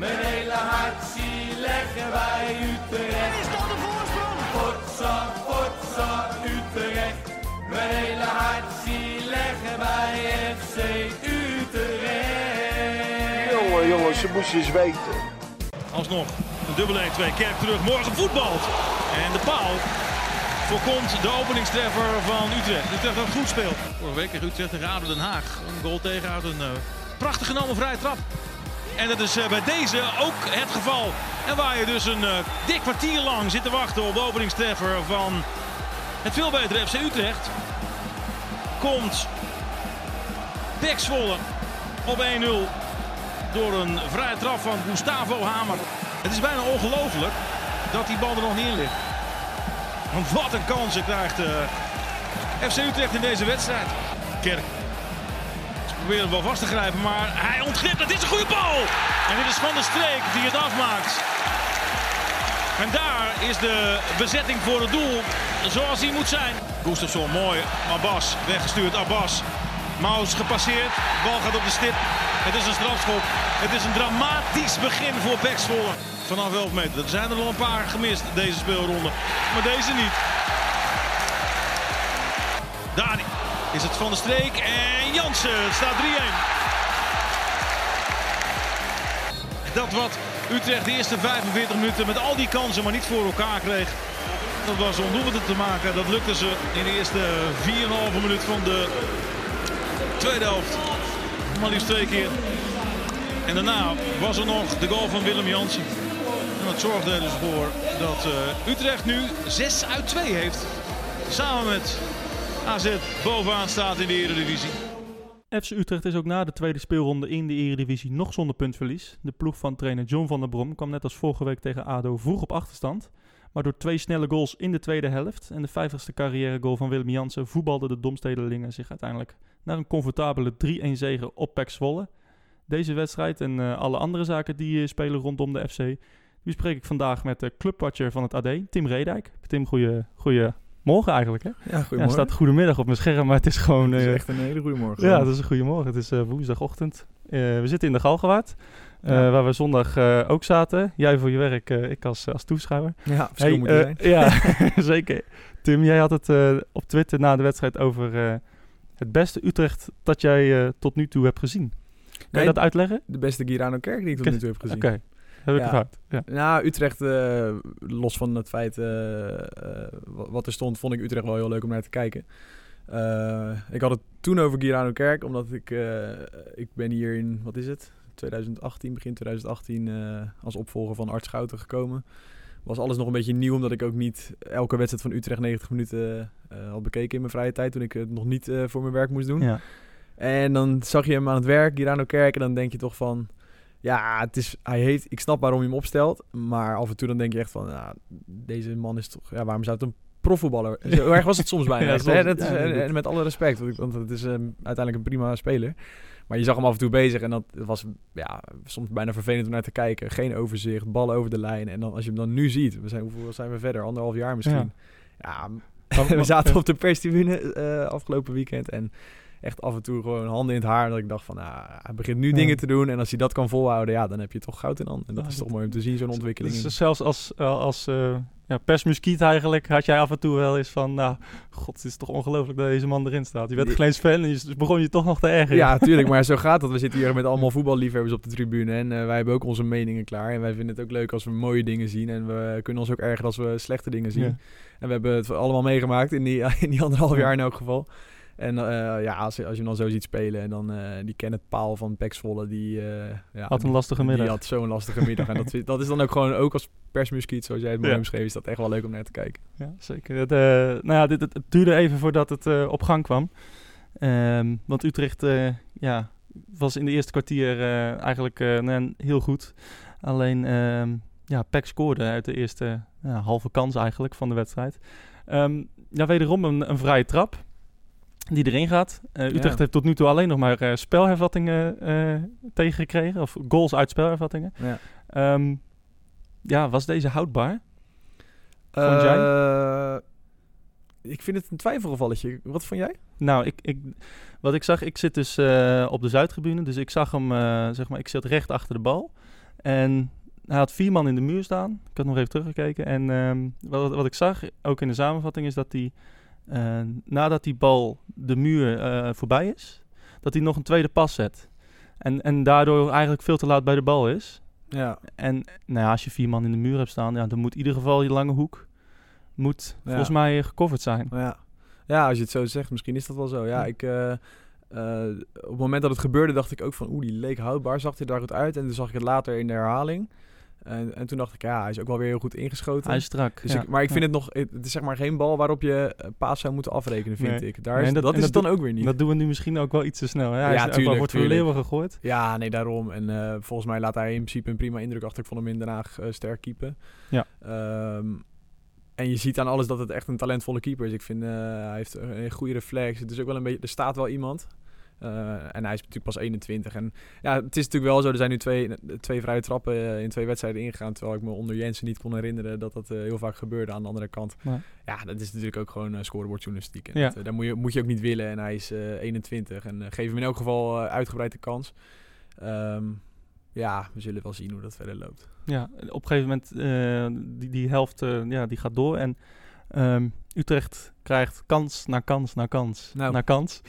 Mijn hele hart zie leggen wij Utrecht. Is dat de voorsprong? Potsa, potsa, Utrecht. Mijn hele hart zie leggen wij FC Utrecht. Jongen, jongens, ze moesten eens weten. Alsnog een dubbele 1-2. Kerk terug. Morgen voetbalt. En de paal voorkomt de openingstreffer van Utrecht. Utrecht dat goed speelt. Vorige week tegen Utrecht tegen ADO Den Haag. Een goal tegenhoudt. Een uh, prachtig genomen vrije trap. En dat is uh, bij deze ook het geval. En waar je dus een uh, dik kwartier lang zit te wachten op de openingstreffer van het veel betere FC Utrecht. Komt Pek op 1-0 door een vrije trap van Gustavo Hamer. Het is bijna ongelooflijk dat die bal er nog niet in ligt. Want wat een kansen krijgt uh, FC Utrecht in deze wedstrijd. Kerk. Ze proberen hem wel vast te grijpen, maar hij ontglipt. Het is een goede bal. En dit is Van der Streek die het afmaakt. En daar is de bezetting voor het doel zoals hij moet zijn. Gustafsson, mooi. Abbas, weggestuurd. Abbas. Maus gepasseerd. Bal gaat op de stip. Het is een strafschop. Het is een dramatisch begin voor Pek Zwolle. Vanaf 11 meter. Er zijn er al een paar gemist deze speelronde. Maar deze niet. Daar is het van de streek. En Jansen. Staat 3-1. Dat wat Utrecht de eerste 45 minuten met al die kansen maar niet voor elkaar kreeg. Dat was om te maken. Dat lukte ze in de eerste 4,5 minuut van de tweede helft. Maar liefst twee keer. En daarna was er nog de goal van Willem Jansen. En dat zorgde er dus voor dat uh, Utrecht nu 6 uit 2 heeft. Samen met AZ bovenaan staat in de Eredivisie. FC Utrecht is ook na de tweede speelronde in de Eredivisie nog zonder puntverlies. De ploeg van trainer John van der Brom kwam net als vorige week tegen ADO vroeg op achterstand. Maar door twee snelle goals in de tweede helft en de vijftigste carrièregoal van Willem Jansen voetbalden de Domstedelingen zich uiteindelijk naar een comfortabele 3-1 zege op PEC Zwolle. Deze wedstrijd en uh, alle andere zaken die uh, spelen rondom de FC, die bespreek ik vandaag met de clubwatcher van het AD, Tim Redijk. Tim, goeie, goeie morgen eigenlijk, hè? Ja, goedemorgen. Ja, er staat goedemiddag op mijn scherm, maar het is gewoon... Het is uh, echt een hele goede morgen. Ja, het is een goede morgen. Het is woensdagochtend. we zitten in de Galgenwaard. Uh, ja. Waar we zondag uh, ook zaten. Jij voor je werk, uh, ik als, als toeschouwer. Ja, verschil moet zijn. Ja, zeker. Tim, jij had het op Twitter na de wedstrijd over het beste Utrecht dat jij tot nu toe hebt gezien. Kan nee, je dat uitleggen? De beste Girano Kerk die ik tot nu toe heb gezien. Oké, okay. Heb ik ja. Nou, Utrecht, los van het feit wat er stond, vond ik Utrecht wel heel leuk om naar te kijken. Ik had het toen over Girano Kerk, omdat ik, ik ben hier in, wat is het? 2018, begin 2018, uh, als opvolger van Art Schouten gekomen. Was alles nog een beetje nieuw, omdat ik ook niet elke wedstrijd van Utrecht 90 minuten uh, had bekeken in mijn vrije tijd. Toen ik het nog niet uh, voor mijn werk moest doen. Ja. En dan zag je hem aan het werk, Girano Kerk. En dan denk je toch van, ja, het is, hij heet, ik snap waarom je hem opstelt. Maar af en toe dan denk je echt van, nou, deze man is toch, ja, waarom zou het een profvoetballer. Zo erg was het soms bijna. Ja, echt, soms- hè? Dat is, en, en met alle respect, want, ik- want het is ehm, uiteindelijk een prima speler. Maar je zag hem af en toe bezig en dat was ja, soms bijna vervelend om naar te kijken. Geen overzicht, ballen over de lijn. En dan, als je hem dan nu ziet, we zijn, hoeveel zijn we verder? Anderhalf jaar misschien. Ja, we zaten op de perstribune eh, afgelopen weekend en echt af en toe gewoon handen in het haar. Dat ik dacht van, nou, hij begint nu Ja. dingen te doen. En als hij dat kan volhouden, ja, dan heb je toch goud in handen. En dat Ja, is toch mooi om te zien, zo'n ontwikkeling. Dus zelfs als, eh, als eh, ja, persmuskiet eigenlijk had jij af en toe wel eens van... Nou, god, het is toch ongelooflijk dat deze man erin staat. Je werd geen fan en je begon je toch nog te ergeren. Ja, tuurlijk. Maar zo gaat dat. We zitten hier met allemaal voetballiefhebbers op de tribune. En eh, wij hebben ook onze meningen klaar. En wij vinden het ook leuk als we mooie dingen zien. En we kunnen ons ook ergeren als we slechte dingen zien. En we hebben het allemaal meegemaakt in die, in die anderhalf Ja. jaar in elk geval. En eh, ja, als, je- als je hem dan zo ziet spelen. En dan eh, die Kenneth Paal van Pek Zwolle. Die, eh, ja, Had een lastige middag. Die had zo'n lastige middag. en dat, dat is dan ook gewoon, ook als persmuskiet, zoals jij het mooi Ja. is dat echt wel leuk om naar te kijken. Ja, zeker. Eh, nou ja, dit, het, het duurde even voordat het op gang kwam. Ehm, want Utrecht ja, was in de eerste kwartier eigenlijk nou, heel goed. Alleen ehm ja, Peck scoorde uit de eerste halve kans eigenlijk van de wedstrijd. Ehm, ja, wederom een, een vrije trap die erin gaat. Eh, Utrecht Ja. heeft tot nu toe alleen nog maar eh, spelhervattingen eh, tegengekregen. Of goals uit spelhervattingen. Ja. Ehm, ja, was deze houdbaar? Vond jij? Ik vind het een twijfelgevalletje. Wat vond jij? Nou, ik, ik, wat ik zag, ik zit dus op de Zuidtribune. Dus ik zag hem, zeg maar, ik zit recht achter de bal. En hij had vier man in de muur staan. Ik had nog even teruggekeken. En ehm, wat, wat ik zag, ook in de samenvatting, is dat hij eh, nadat die bal de muur eh, voorbij is, dat hij nog een tweede pas zet. En, en daardoor eigenlijk veel te laat bij de bal is. Ja, En nou ja, als je vier man in de muur hebt staan, ja, dan moet in ieder geval je lange hoek moet Ja. volgens mij gecoverd zijn. ja. ja, als je het zo zegt, misschien is dat wel zo. Ja, ik, eh, op het moment dat het gebeurde, dacht ik ook van... Oeh, die leek houdbaar, zag hij daar goed uit. En toen zag ik het later in de herhaling. En, en toen dacht ik, ja, hij is ook wel weer heel goed ingeschoten. Hij is strak. Dus ja. ik, maar ik vind Ja. het nog, het is zeg maar geen bal waarop je eh, paas zou moeten afrekenen, vind Nee. ik. Daar Nee, is, dat, is het dan ook weer niet. Dat doen we nu misschien ook wel iets te snel. Hè? Hij Ja, is tuurlijk, wordt voor leeuwen gegooid. Ja, nee, daarom. En eh, volgens mij laat hij in principe een prima indruk achter. Ik vond hem in Den Haag eh, sterk keeper. Ja. Ehm, en je ziet aan alles dat het echt een talentvolle keeper is. Ik vind, hij heeft een goede reflex. Het is ook wel een beetje, er staat wel iemand. Eh, en hij is natuurlijk pas 21. En ja, het is natuurlijk wel zo. Er zijn nu twee, twee vrije trappen eh, in twee wedstrijden ingegaan. Terwijl ik me onder Jensen niet kon herinneren dat dat eh, heel vaak gebeurde aan de andere kant. Ja. Ja, dat is natuurlijk ook gewoon uh, scorebordjournalistiek. En Ja. dat, daar moet je, moet je ook niet willen. En hij is eh, 21. En eh, geef hem in elk geval uitgebreid de kans. Ehm, ja, we zullen wel zien hoe dat verder loopt. Ja, op een gegeven moment, eh, die, die helft, ja, die gaat door. En ehm, Utrecht krijgt kans na kans na kans Nou. na kans.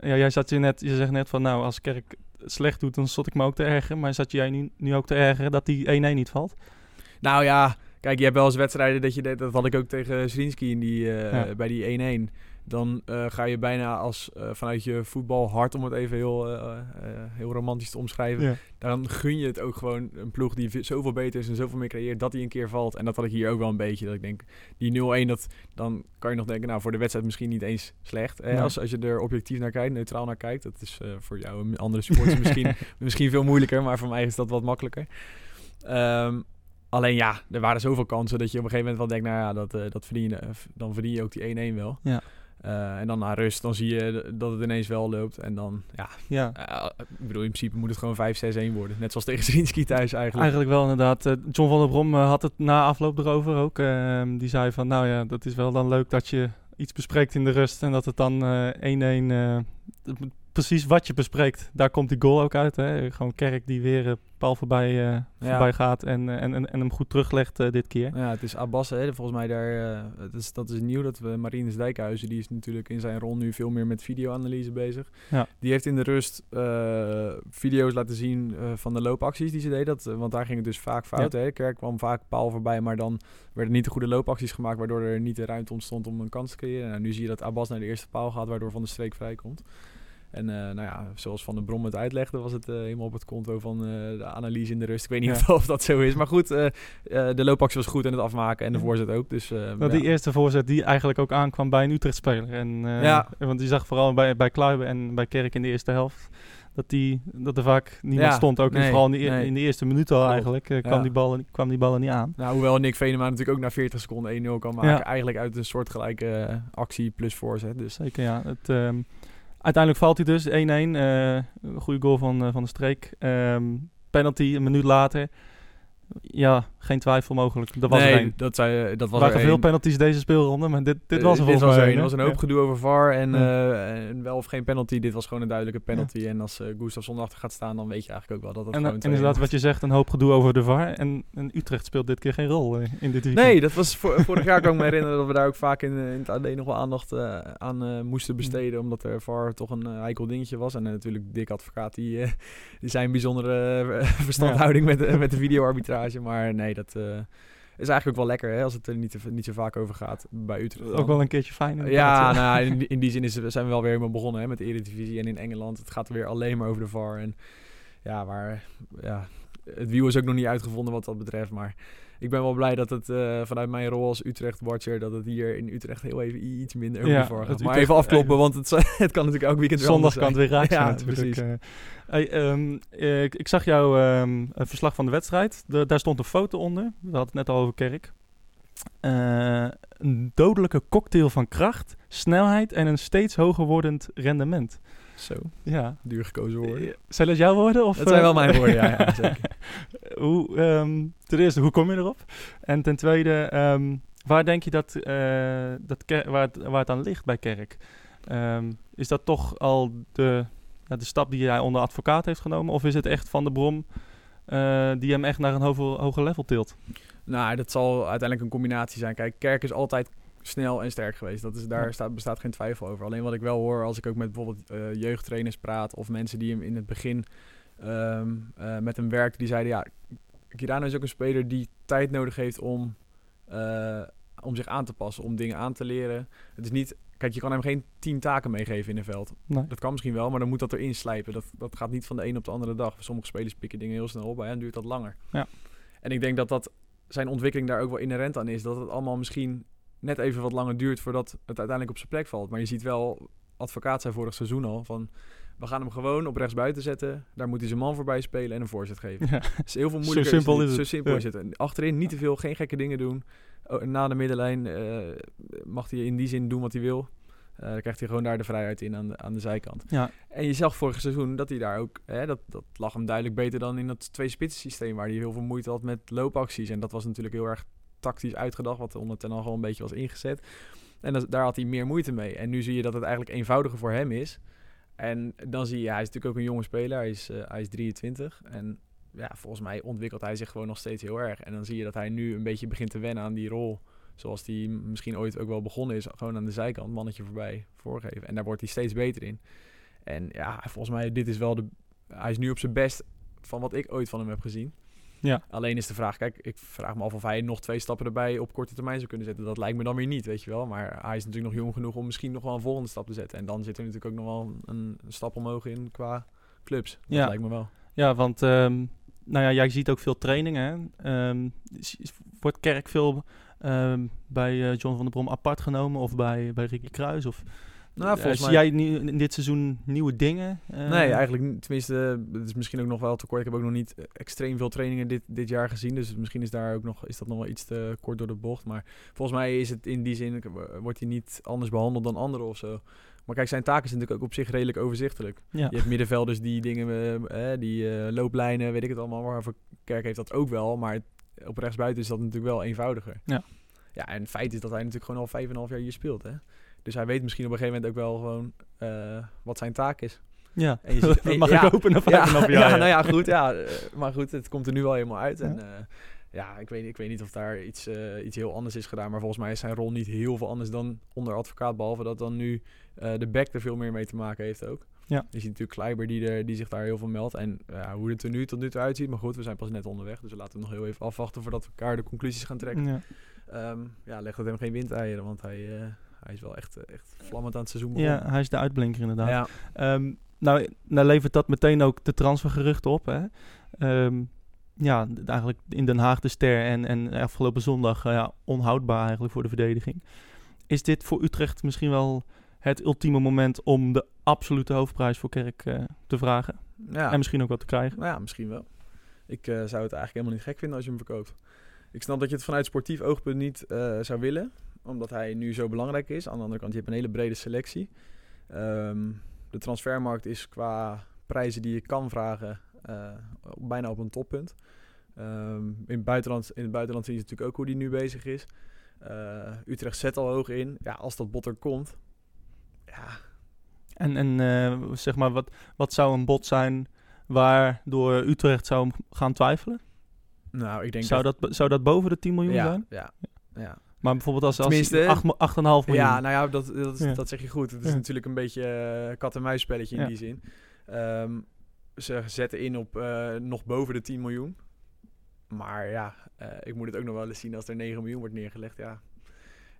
Ja, jij zat je net, je zegt net van, nou, als Kerk slecht doet, dan zat ik me ook te ergeren. Maar zat jij nu, nu ook te ergeren dat die 1-1 niet valt? Nou ja, kijk, je hebt wel eens wedstrijden dat je deed. Dat had ik ook tegen Zrinski in die, eh, Ja. bij die 1-1. Dan eh, ga je bijna als eh, vanuit je voetbalhart, om het even heel, eh, eh, heel romantisch te omschrijven. Ja. Dan gun je het ook gewoon een ploeg die zoveel beter is en zoveel meer creëert, dat hij een keer valt. En dat had ik hier ook wel een beetje. Dat ik denk, die 0-1, dat, dan kan je nog denken, nou voor de wedstrijd misschien niet eens slecht. Nee. Als, als je er objectief naar kijkt, neutraal naar kijkt. Dat is eh, voor jou een andere supporters misschien, misschien veel moeilijker, maar voor mij is dat wat makkelijker. Ehm, alleen ja, er waren zoveel kansen dat je op een gegeven moment wel denkt, nou ja, dat, eh, dat verdien je, eh, dan verdien je ook die 1-1 wel. Ja. Eh, en dan na rust, dan zie je dat het ineens wel loopt. En dan, ja, Ja, eh, ik bedoel, in principe moet het gewoon 5-6-1 worden. Net zoals tegen Zrinski thuis eigenlijk. eigenlijk wel inderdaad. Eh, John van der Brom had het na afloop erover ook. Ehm, die zei van, nou ja, dat is wel dan leuk dat je iets bespreekt in de rust. En dat het dan eh, 1-1, eh, d- precies wat je bespreekt, daar komt die goal ook uit. Hè? Gewoon Kerk die weer eh, paal voorbij, voorbij gaat en, eh, en, en, en hem goed teruglegt dit keer. Ja, het is Abbas, hè, volgens mij daar, dat, is, dat is nieuw dat we Marinus Dijkhuizen, die is natuurlijk in zijn rol nu veel meer met videoanalyse bezig. Ja. Die heeft in de rust video's laten zien van de loopacties die ze deed, dat, want daar ging het dus vaak fout. Hè. Kerk kwam vaak paal voorbij, maar dan werden niet de goede loopacties gemaakt, waardoor er niet de ruimte ontstond om een kans te creëren. Nou, nu zie je dat Abbas naar de eerste paal gaat, waardoor Van de Streek vrijkomt. En eh, nou ja, zoals Van de Brom het uitlegde, was het eh, helemaal op het konto van eh, de analyse in de rust. Ik weet niet Ja. of, dat zo is, maar goed, de loopactie was goed en het afmaken en de voorzet ook. Dus, Dat ja. die eerste voorzet die eigenlijk ook aankwam bij een Utrecht-speler. En, Ja. Want je zag vooral bij, bij Kluiben en bij Kerk in de eerste helft... Dat, die, dat er vaak niemand Ja, stond. Ook in, nee, vooral in de, nee. in de eerste minuut al eigenlijk. kwam, Ja. die ballen, kwam die ballen niet aan. Nou, hoewel Nick Venema natuurlijk ook na 40 seconden 1-0 kan maken. Ja. Eigenlijk uit een soortgelijke actie plus voorzet. Dus Zeker, ja. Het, ehm, uiteindelijk valt hij dus 1-1. eh, goede goal van, eh, van de streek. Ehm, penalty, een minuut later. Ja, geen twijfel mogelijk. Dat was nee, er dat, zei, dat Er was waren er veel één. penalties deze speelronde, maar dit, dit Eh, was er dit volgens was mij er. Er was een hoop gedoe over VAR en, eh, en wel of geen penalty. Dit was gewoon een duidelijke penalty. En als uh, Gustafsson achter gaat staan, dan weet je eigenlijk ook wel dat het En, en inderdaad, wat je zegt, een hoop gedoe over de VAR. En, en Utrecht speelt dit keer geen rol eh, in dit weekend. Nee, dat was voor, vorig jaar kan ik me herinneren dat we daar ook vaak in, eh, in het AD nog wel aandacht eh, aan eh, moesten besteden. Omdat er VAR toch een eh, heikel dingetje was. En eh, natuurlijk Dick Advocaat, die, eh, die zijn bijzondere eh, verstandhouding met, eh, met de videoarbitrage. Maar nee, dat eh, is eigenlijk ook wel lekker hè, als het er niet, te- niet zo vaak over gaat bij Utrecht. Ook wel een keertje fijn. Ja, nou, in, die- in die zin is, zijn we wel weer helemaal begonnen hè, met de Eredivisie. En in Engeland, het gaat weer alleen maar over de VAR. En ja, maar ja, het wiel is ook nog niet uitgevonden wat dat betreft. Maar ik ben wel blij dat het eh, vanuit mijn rol als Utrecht-watcher... dat het hier in Utrecht heel even iets minder Ja, VAR gaat. Maar even afkloppen, want het, het kan natuurlijk elk weekend weer Zondag kan het weer raak zijn Ja, natuurlijk. precies. eh. Hey, ehm, eh, ik, ik zag jouw ehm, eh, verslag van de wedstrijd. De- daar stond een foto onder. We hadden het net al over Kerk. Eh, een dodelijke cocktail van kracht, snelheid en een steeds hoger wordend rendement. Zo, Ja. duur gekozen woorden. Eh, Zijn dat jouw woorden? Of, Dat zijn eh, wel mijn woorden, ja, ja, zeker. hoe, ehm, ten eerste, hoe kom je erop? En ten tweede, ehm, waar denk je dat, eh, dat waar, het, waar het aan ligt bij Kerk? Ehm, is dat toch al de, ja, de stap die hij onder advocaat heeft genomen? Of is het echt van de Brom eh, die hem echt naar een hoger, hoger level tilt? Nou, dat zal uiteindelijk een combinatie zijn. Kijk, Kerk is altijd snel en sterk geweest. Dat is, daar Ja. staat, bestaat geen twijfel over. Alleen wat ik wel hoor als ik ook met bijvoorbeeld eh, jeugdtrainers praat... of mensen die hem in het begin ehm, eh, met hem werkten... die zeiden, ja, Kirano is ook een speler die tijd nodig heeft om, eh, om zich aan te passen. Om dingen aan te leren. Het is niet... Kijk, je kan hem geen tien taken meegeven in een veld. Nee. Dat kan misschien wel, maar dan moet dat erin slijpen. Dat, dat gaat niet van de een op de andere dag. Sommige spelers pikken dingen heel snel op, bij hen duurt dat langer. Ja. En ik denk dat dat zijn ontwikkeling daar ook wel inherent aan is. Dat het allemaal misschien net even wat langer duurt voordat het uiteindelijk op zijn plek valt. Maar je ziet wel, advocaat zei vorig seizoen al, van we gaan hem gewoon op rechts buiten zetten. Daar moet hij zijn man voorbij spelen en een voorzet geven. Ja. is heel veel Zo moeilijker. simpel het is het. Zo simpel Ja. is het. En achterin niet te veel, geen gekke dingen doen. Oh, na de middenlijn eh, mag hij in die zin doen wat hij wil. Eh, dan krijgt hij gewoon daar de vrijheid in aan de, aan de zijkant. Ja, En je zag vorig seizoen dat hij daar ook... Hè, dat, dat lag hem duidelijk beter dan in dat twee-spitsen systeem... waar hij heel veel moeite had met loopacties. En dat was natuurlijk heel erg tactisch uitgedacht... wat onder ten al gewoon een beetje was ingezet. En daar had hij meer moeite mee. En nu zie je dat het eigenlijk eenvoudiger voor hem is. En dan zie je, hij is natuurlijk ook een jonge speler. Hij is, eh, hij is 23. En ja, volgens mij ontwikkelt hij zich gewoon nog steeds heel erg. En dan zie je dat hij nu een beetje begint te wennen aan die rol... Zoals die misschien ooit ook wel begonnen is. Gewoon aan de zijkant, mannetje voorbij, voorgeven. En daar wordt hij steeds beter in. En ja, volgens mij, dit is wel de. Hij is nu op zijn best van wat ik ooit van hem heb gezien. Ja. Alleen is de vraag, kijk, ik vraag me af of hij nog twee stappen erbij op korte termijn zou kunnen zetten. Dat lijkt me dan weer niet, weet je wel. Maar hij is natuurlijk nog jong genoeg om misschien nog wel een volgende stap te zetten. En dan zit er natuurlijk ook nog wel een, een stap omhoog in qua clubs. Dat Ja. lijkt me wel. ja want ehm, nou ja, jij ziet ook veel trainingen. Ehm, wordt Kerk veel ehm, bij eh, John van der Brom apart genomen of bij, bij Ricky Kruis? Of, Nou, eh, volgens zie mij- jij in dit seizoen nieuwe dingen? Eh, Nee, eigenlijk niet. Tenminste, het is misschien ook nog wel te kort. Ik heb ook nog niet eh, extreem veel trainingen dit, dit jaar gezien. Dus misschien is, daar ook nog, is dat nog wel iets te kort door de bocht. Maar volgens mij is het in die zin, wordt hij niet anders behandeld dan anderen of zo. Maar kijk, zijn taak is natuurlijk ook op zich redelijk overzichtelijk. Ja. Je hebt middenvelders die dingen, eh, die looplijnen, weet ik het allemaal. Waarvoor Kerk heeft dat ook wel. Maar op rechtsbuiten is dat natuurlijk wel eenvoudiger. Ja. Ja, en het feit is dat hij natuurlijk gewoon al vijf en een half jaar hier speelt. Hè? Dus hij weet misschien op een gegeven moment ook wel gewoon eh, wat zijn taak is. Ja, En je ziet- dat mag ja, ik hopen na vijf en een half ja, ja, nou ja, goed. Ja, eh, maar goed, het komt er nu wel helemaal uit. En Ja. eh, ja, ik weet, ik weet niet of daar iets, iets heel anders is gedaan. Maar volgens mij is zijn rol niet heel veel anders dan onder advocaat. Behalve dat dan nu de back er veel meer mee te maken heeft ook. Ja. Je ziet natuurlijk Kleiber die, er, die zich daar heel veel meldt. En hoe het er nu tot nu toe uitziet. Maar goed, we zijn pas net onderweg. Dus laten we nog heel even afwachten voordat we elkaar de conclusies gaan trekken. Ja. Ehm, ja, legt het hem geen windeieren. Want hij, hij is wel echt, eh, echt vlammend aan het seizoen begonnen. ja, hij is de uitblinker inderdaad. ja. Ehm, nou, nou levert dat meteen ook de transfergeruchten op. Hè? Ehm, ja, eigenlijk in Den Haag de ster en, en afgelopen zondag eh, ja, onhoudbaar eigenlijk voor de verdediging. Is dit voor Utrecht misschien wel het ultieme moment om de absolute hoofdprijs voor Kerk eh, te vragen? ja. En misschien ook wat te krijgen? Nou ja, misschien wel. Ik zou het eigenlijk helemaal niet gek vinden als je hem verkoopt. Ik snap dat je het vanuit sportief oogpunt niet zou willen. Omdat hij nu zo belangrijk is. Aan de andere kant, je hebt een hele brede selectie. Ehm, de transfermarkt is qua prijzen die je kan vragen eh, bijna op een toppunt. Ehm, in, het buitenland, in het buitenland zie je natuurlijk ook hoe die nu bezig is. Eh, Utrecht zet al hoog in. Ja, als dat bot er komt. Ja, En, en eh, zeg maar, wat, wat zou een bod zijn waardoor Utrecht zou gaan twijfelen? nou, ik denk Zou dat, zou dat boven de 10 miljoen ja, zijn? ja, ja. Maar bijvoorbeeld als, als Tenminste, 8, 8,5 miljoen. Ja, nou ja, dat, dat, Ja. dat zeg je goed. Het is Ja. natuurlijk een beetje eh, kat-en-muis spelletje in Ja. die zin. Ehm, ze zetten in op eh, nog boven de 10 miljoen. Maar ja, eh, ik moet het ook nog wel eens zien als er 9 miljoen wordt neergelegd. Ja,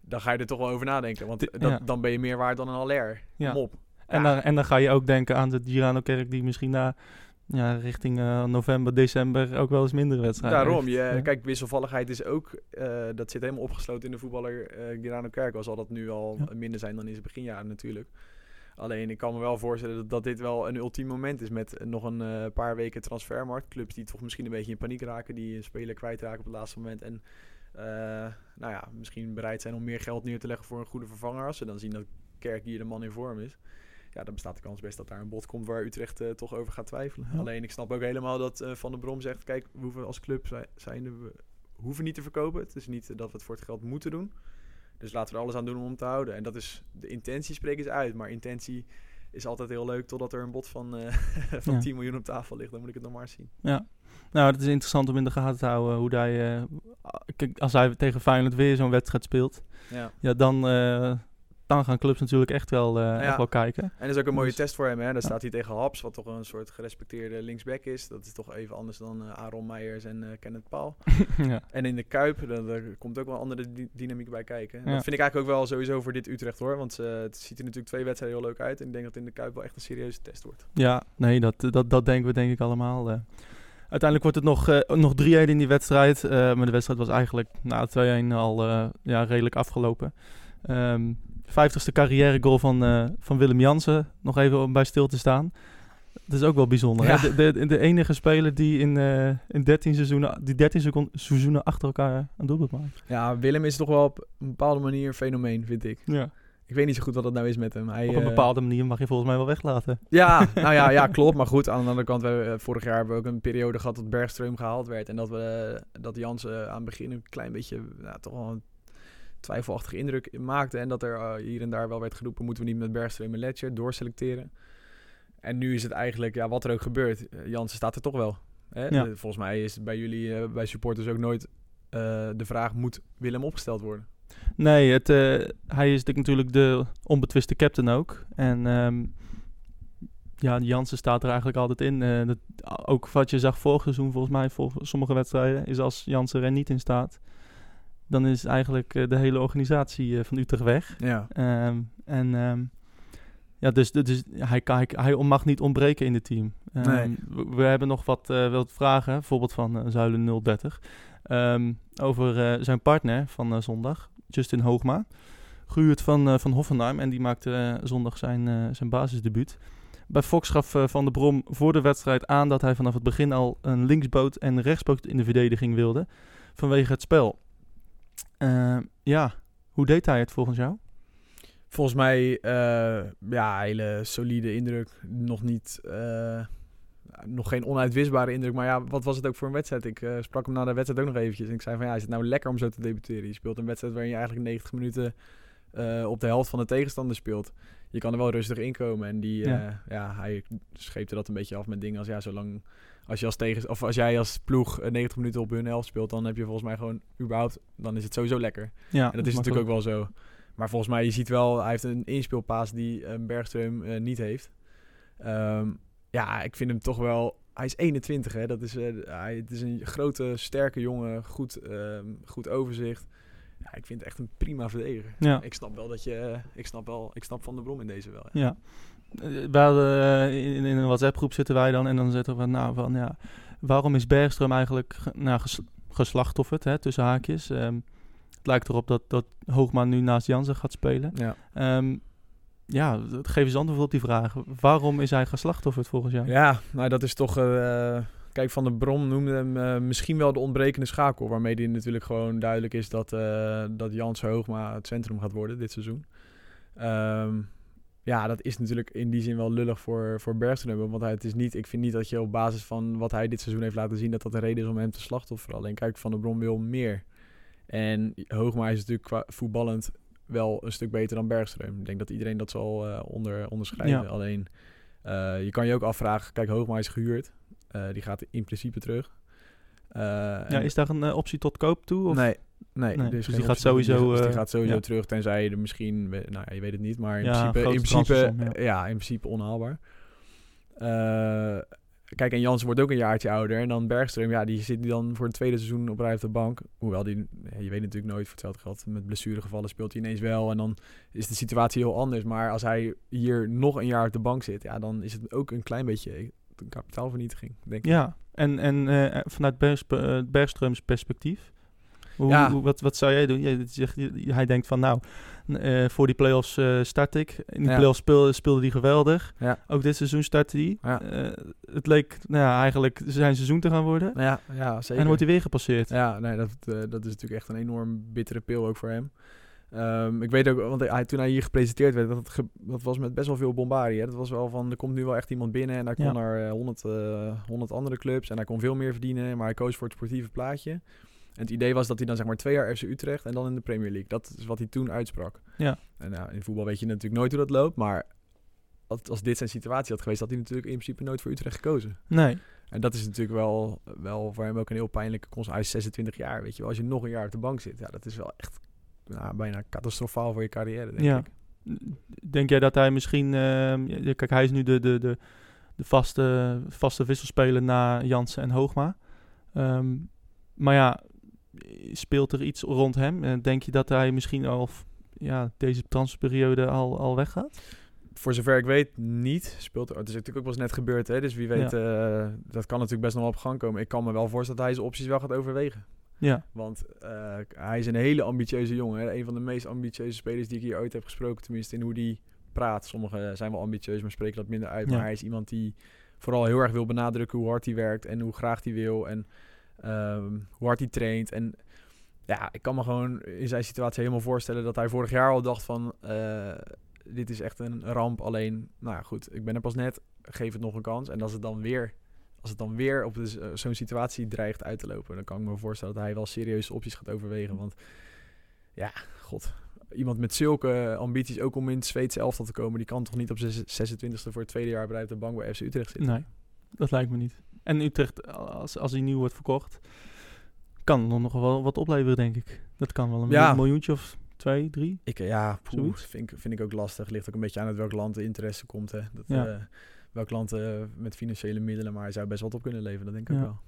dan ga je er toch wel over nadenken. Want dat, dan ben je meer waard dan een Aller. Ja. Kom op. En, dan, en dan ga je ook denken aan de Girano-kerk die misschien na ja, richting eh, november, december ook wel eens minder wedstrijden Daarom, heeft. je, Ja. kijk, wisselvalligheid is ook, eh, dat zit helemaal opgesloten in de voetballer Girano Kerk. Zal dat nu al Ja. minder zijn dan in zijn beginjaren natuurlijk. Alleen ik kan me wel voorstellen dat, dat dit wel een ultiem moment is met nog een paar weken transfermarkt. Clubs die toch misschien een beetje in paniek raken, die een speler kwijtraken op het laatste moment. En nou ja, misschien bereid zijn om meer geld neer te leggen voor een goede vervanger. Als ze dan zien dat Kerk hier de man in vorm is. Ja, dan bestaat de kans best dat daar een bod komt waar Utrecht eh, toch over gaat twijfelen. Ja. Alleen ik snap ook helemaal dat eh, Van der Brom zegt, kijk, we hoeven als club zijn, we hoeven niet te verkopen. Het is niet eh, dat we het voor het geld moeten doen. Dus laten we er alles aan doen om hem te houden. En dat is, de intentie spreken ze uit. Maar intentie is altijd heel leuk, totdat er een bod van, van Ja. 10 miljoen op tafel ligt. Dan moet ik het nog maar zien. Ja. Nou, het is interessant om in de gaten te houden hoe hij... kijk, als hij tegen Feyenoord weer zo'n wedstrijd speelt... Ja. Ja, dan, dan gaan clubs natuurlijk echt wel, eh, echt wel kijken. En dat is ook een mooie Dus- test voor hem. Hè? Daar Ja. staat hij tegen Haps, wat toch een soort gerespecteerde linksback is. Dat is toch even anders dan eh, Aaron Meijers en eh Kenneth Paul. ja. En in de Kuip, daar, daar komt ook wel een andere dy- dynamiek bij kijken. Dat vind ik eigenlijk ook wel sowieso voor dit Utrecht hoor. Want het ziet er natuurlijk twee wedstrijden heel leuk uit. En ik denk dat in de Kuip wel echt een serieuze test wordt. Ja, nee, dat, dat, dat denken we denk ik allemaal. Uiteindelijk wordt het nog, eh, nog 3-1 in die wedstrijd. maar de wedstrijd was eigenlijk na 2-1 al ja, redelijk afgelopen. Ehm 50ste carrièregoal van, eh, van Willem Jansen. Nog even om bij stil te staan. Dat is ook wel bijzonder. Ja. Hè? De, de, de enige speler die in, eh, in 13 seizoenen, die 13 secon- seizoenen achter elkaar een doelpunt maakt. Ja, Willem is toch wel op een bepaalde manier een fenomeen, vind ik. Ja. Ik weet niet zo goed wat dat nou is met hem. Hij, Op een eh, bepaalde manier mag je volgens mij wel weglaten. Ja, nou ja, ja, klopt. Maar goed, aan de andere kant, we, hebben, eh, vorig jaar hebben we ook een periode gehad dat Bergström gehaald werd. En dat, we, eh, dat Jans eh, aan het begin een klein beetje, ja, toch wel een twijfelachtige indruk maakte. En dat er eh, hier en daar wel werd geroepen, moeten we niet met Bergström en Letcher doorselecteren. En nu is het eigenlijk, ja, wat er ook gebeurt, eh, Jansen staat er toch wel. Hè? Ja. Volgens mij is bij jullie, eh, bij supporters ook nooit de vraag, moet Willem opgesteld worden? Nee, het, hij is natuurlijk de onbetwiste captain ook. En ehm, ja, Jansen staat er eigenlijk altijd in. Dat, ook wat je zag vorig seizoen, volgens mij, voor sommige wedstrijden, is als Jansen er niet in staat, dan is eigenlijk eh, de hele organisatie eh, van Utrecht weg. Ja. Ehm, en ehm, ja, dus, dus hij, kan- hij, hij mag niet ontbreken in het team. Ehm, Nee. we, we hebben nog wat, wat vragen, bijvoorbeeld van eh, Zuilen 030, ehm, over zijn partner van zondag, Justin Hoogma. Gehuurd van, van Hoffenheim en die maakte zondag zijn, zijn basisdebuut. Bij Fox gaf Van der Brom voor de wedstrijd aan dat hij vanaf het begin al een linksboot en rechtsboot in de verdediging wilde, vanwege het spel. Ehm, ja, hoe deed hij het volgens jou? Volgens mij, eh, ja, hele solide indruk. Nog niet, eh, nog geen onuitwisbare indruk. Maar ja, wat was het ook voor een wedstrijd? Ik eh, sprak hem na de wedstrijd ook nog eventjes. En ik zei van ja, is het nou lekker om zo te debuteren? Je speelt een wedstrijd waarin je eigenlijk 90 minuten op de helft van de tegenstander speelt. Je kan er wel rustig inkomen. En die, ja. ja, hij scheepte dat een beetje af met dingen als ja, zolang als je als tegen of als jij als ploeg eh, 90 minuten op hun helft speelt, dan heb je volgens mij gewoon überhaupt, dan is het sowieso lekker. Ja, En dat is natuurlijk ook wel zo. Maar volgens mij, je ziet wel, hij heeft een inspeelpaas die eh, Bergström eh, niet heeft. Ehm, ja, ik vind hem toch wel... Hij is 21, hè. Dat is, eh, hij, het is een grote, sterke jongen. Goed, ehm, goed overzicht. Ja, ik vind het echt een prima verdediger. Ja. Ik snap wel dat je... eh, ik snap wel... Ik snap Van der Brom in deze wel. Ja. Eh, We hadden, eh, in, in een WhatsApp-groep zitten wij dan en dan zetten we nou van ja, waarom is Bergström eigenlijk ge- nou, ges, geslachtofferd, hè, tussen haakjes. Ehm, het lijkt erop dat, dat Hoogma nu naast Jansen gaat spelen. Ja. Ehm, ja, geef eens antwoord op die vraag. Waarom is hij geslachtofferd volgens jou? Ja, nou dat is toch... eh, kijk, Van der Brom noemde hem eh, misschien wel de ontbrekende schakel. Waarmee die natuurlijk gewoon duidelijk is dat, eh dat Jans Hoogma het centrum gaat worden dit seizoen. Ehm, ja, dat is natuurlijk in die zin wel lullig voor, voor. Want hij, het is niet, ik vind niet dat je op basis van wat hij dit seizoen heeft laten zien... dat dat de reden is om hem te slachtofferen. Alleen kijk, Van der Brom wil meer. En Hoogma is natuurlijk qua voetballend wel een stuk beter dan Bergström. Ik denk dat iedereen dat zal eh, onder, onderschrijven. Ja. Alleen, eh, je kan je ook afvragen... Kijk, Hoogma is gehuurd. Eh, die gaat in principe terug. Eh, Ja, is daar een eh, optie tot koop toe? Of? Nee, nee, dus geen die gaat optie. sowieso, Dus die eh, gaat sowieso ja. terug, tenzij je er misschien... Nou ja, je weet het niet, maar in Ja, principe, in principe, ja. in principe onhaalbaar. Eh, kijk, en Jansen wordt ook een jaartje ouder. En dan Bergström, ja, die zit dan voor het tweede seizoen op rij op de bank. Hoewel die, je weet natuurlijk nooit voor hetzelfde geld. Met blessuregevallen speelt hij ineens wel. En dan is de situatie heel anders. Maar als hij hier nog een jaar op de bank zit, ja, dan is het ook een klein beetje een kapitaalvernietiging, denk ik. Ja, en, en eh, vanuit Bergs, eh, Bergströms perspectief, hoe, Ja. hoe- wat, wat zou jij doen? Jij zegt, je- hij denkt van nou, eh, voor die play-offs start ik. In die Ja. play-offs speelde, speelde hij geweldig. Ja. Ook dit seizoen startte hij. Het leek nou ja, eigenlijk zijn seizoen te gaan worden. Ja, ja zeker. En dan wordt hij weer gepasseerd. Ja, nee, dat, dat is natuurlijk echt een enorm bittere pil ook voor hem. Ehm, ik weet ook, want hij, toen hij hier gepresenteerd werd, dat, ge- dat was met best wel veel bombardie. Hè. Dat was wel van, er komt nu wel echt iemand binnen en hij kon Ja. naar eh, 100, eh, 100 andere clubs en hij kon veel meer verdienen, maar hij koos voor het sportieve plaatje. En het idee was dat hij dan zeg maar twee jaar FC Utrecht en dan in de Premier League. Dat is wat hij toen uitsprak. Ja. En nou, in voetbal weet je natuurlijk nooit hoe dat loopt, maar als, dit zijn situatie had geweest, had hij natuurlijk in principe nooit voor Utrecht gekozen. Nee. En dat is natuurlijk wel, wel voor hem ook een heel pijnlijke consequentie. Hij is 26 jaar, weet je wel. Als je nog een jaar op de bank zit, ja, dat is wel echt nou, bijna catastrofaal voor je carrière, denk Ja. ik. Denk jij dat hij misschien... ehm, kijk, hij is nu de, de, de, de vaste, vaste wisselspeler na Jansen en Hoogma. Ehm, maar ja, speelt er iets rond hem? En denk je dat hij misschien al ja, deze transferperiode al, al weggaat? Voor zover ik weet, niet. Speelt, het is natuurlijk ook wel eens net gebeurd, hè. Dus wie weet, eh, dat kan natuurlijk best nog wel op gang komen. Ik kan me wel voorstellen dat hij zijn opties wel gaat overwegen. Ja, Want eh, hij is een hele ambitieuze jongen. Hè? Een van de meest ambitieuze spelers die ik hier ooit heb gesproken. Tenminste, in hoe die praat. Sommigen zijn wel ambitieus, maar spreken dat minder uit. Ja. Maar hij is iemand die vooral heel erg wil benadrukken hoe hard hij werkt. En hoe graag hij wil. En ehm, hoe hard hij traint. En ja, ik kan me gewoon in zijn situatie helemaal voorstellen dat hij vorig jaar al dacht van... eh, dit is echt een ramp. Alleen, nou ja, goed. Ik ben er pas net. Geef het nog een kans. En als het dan weer... Als het dan weer op de- eh, zo'n situatie dreigt uit te lopen, dan kan ik me voorstellen dat hij wel serieuze opties gaat overwegen. Want ja, god, iemand met zulke ambities, ook om in het Zweedse elftal te komen, die kan toch niet op zijn 26e voor het tweede jaar op de bank bij FC Utrecht zitten. nee, dat lijkt me niet. En Utrecht, als, als hij nieuw wordt verkocht, kan er nog wel wat opleveren, denk ik. Dat kan wel een Ja. miljoentje of twee, drie. Ik, ja, poeh, vind, ik, vind ik ook lastig. Ligt ook een beetje aan uit welk land de interesse komt. Hè. Dat, Ja. eh, welk land eh, met financiële middelen, maar hij zou best wat op kunnen leveren, dat denk ik Ja. ook wel.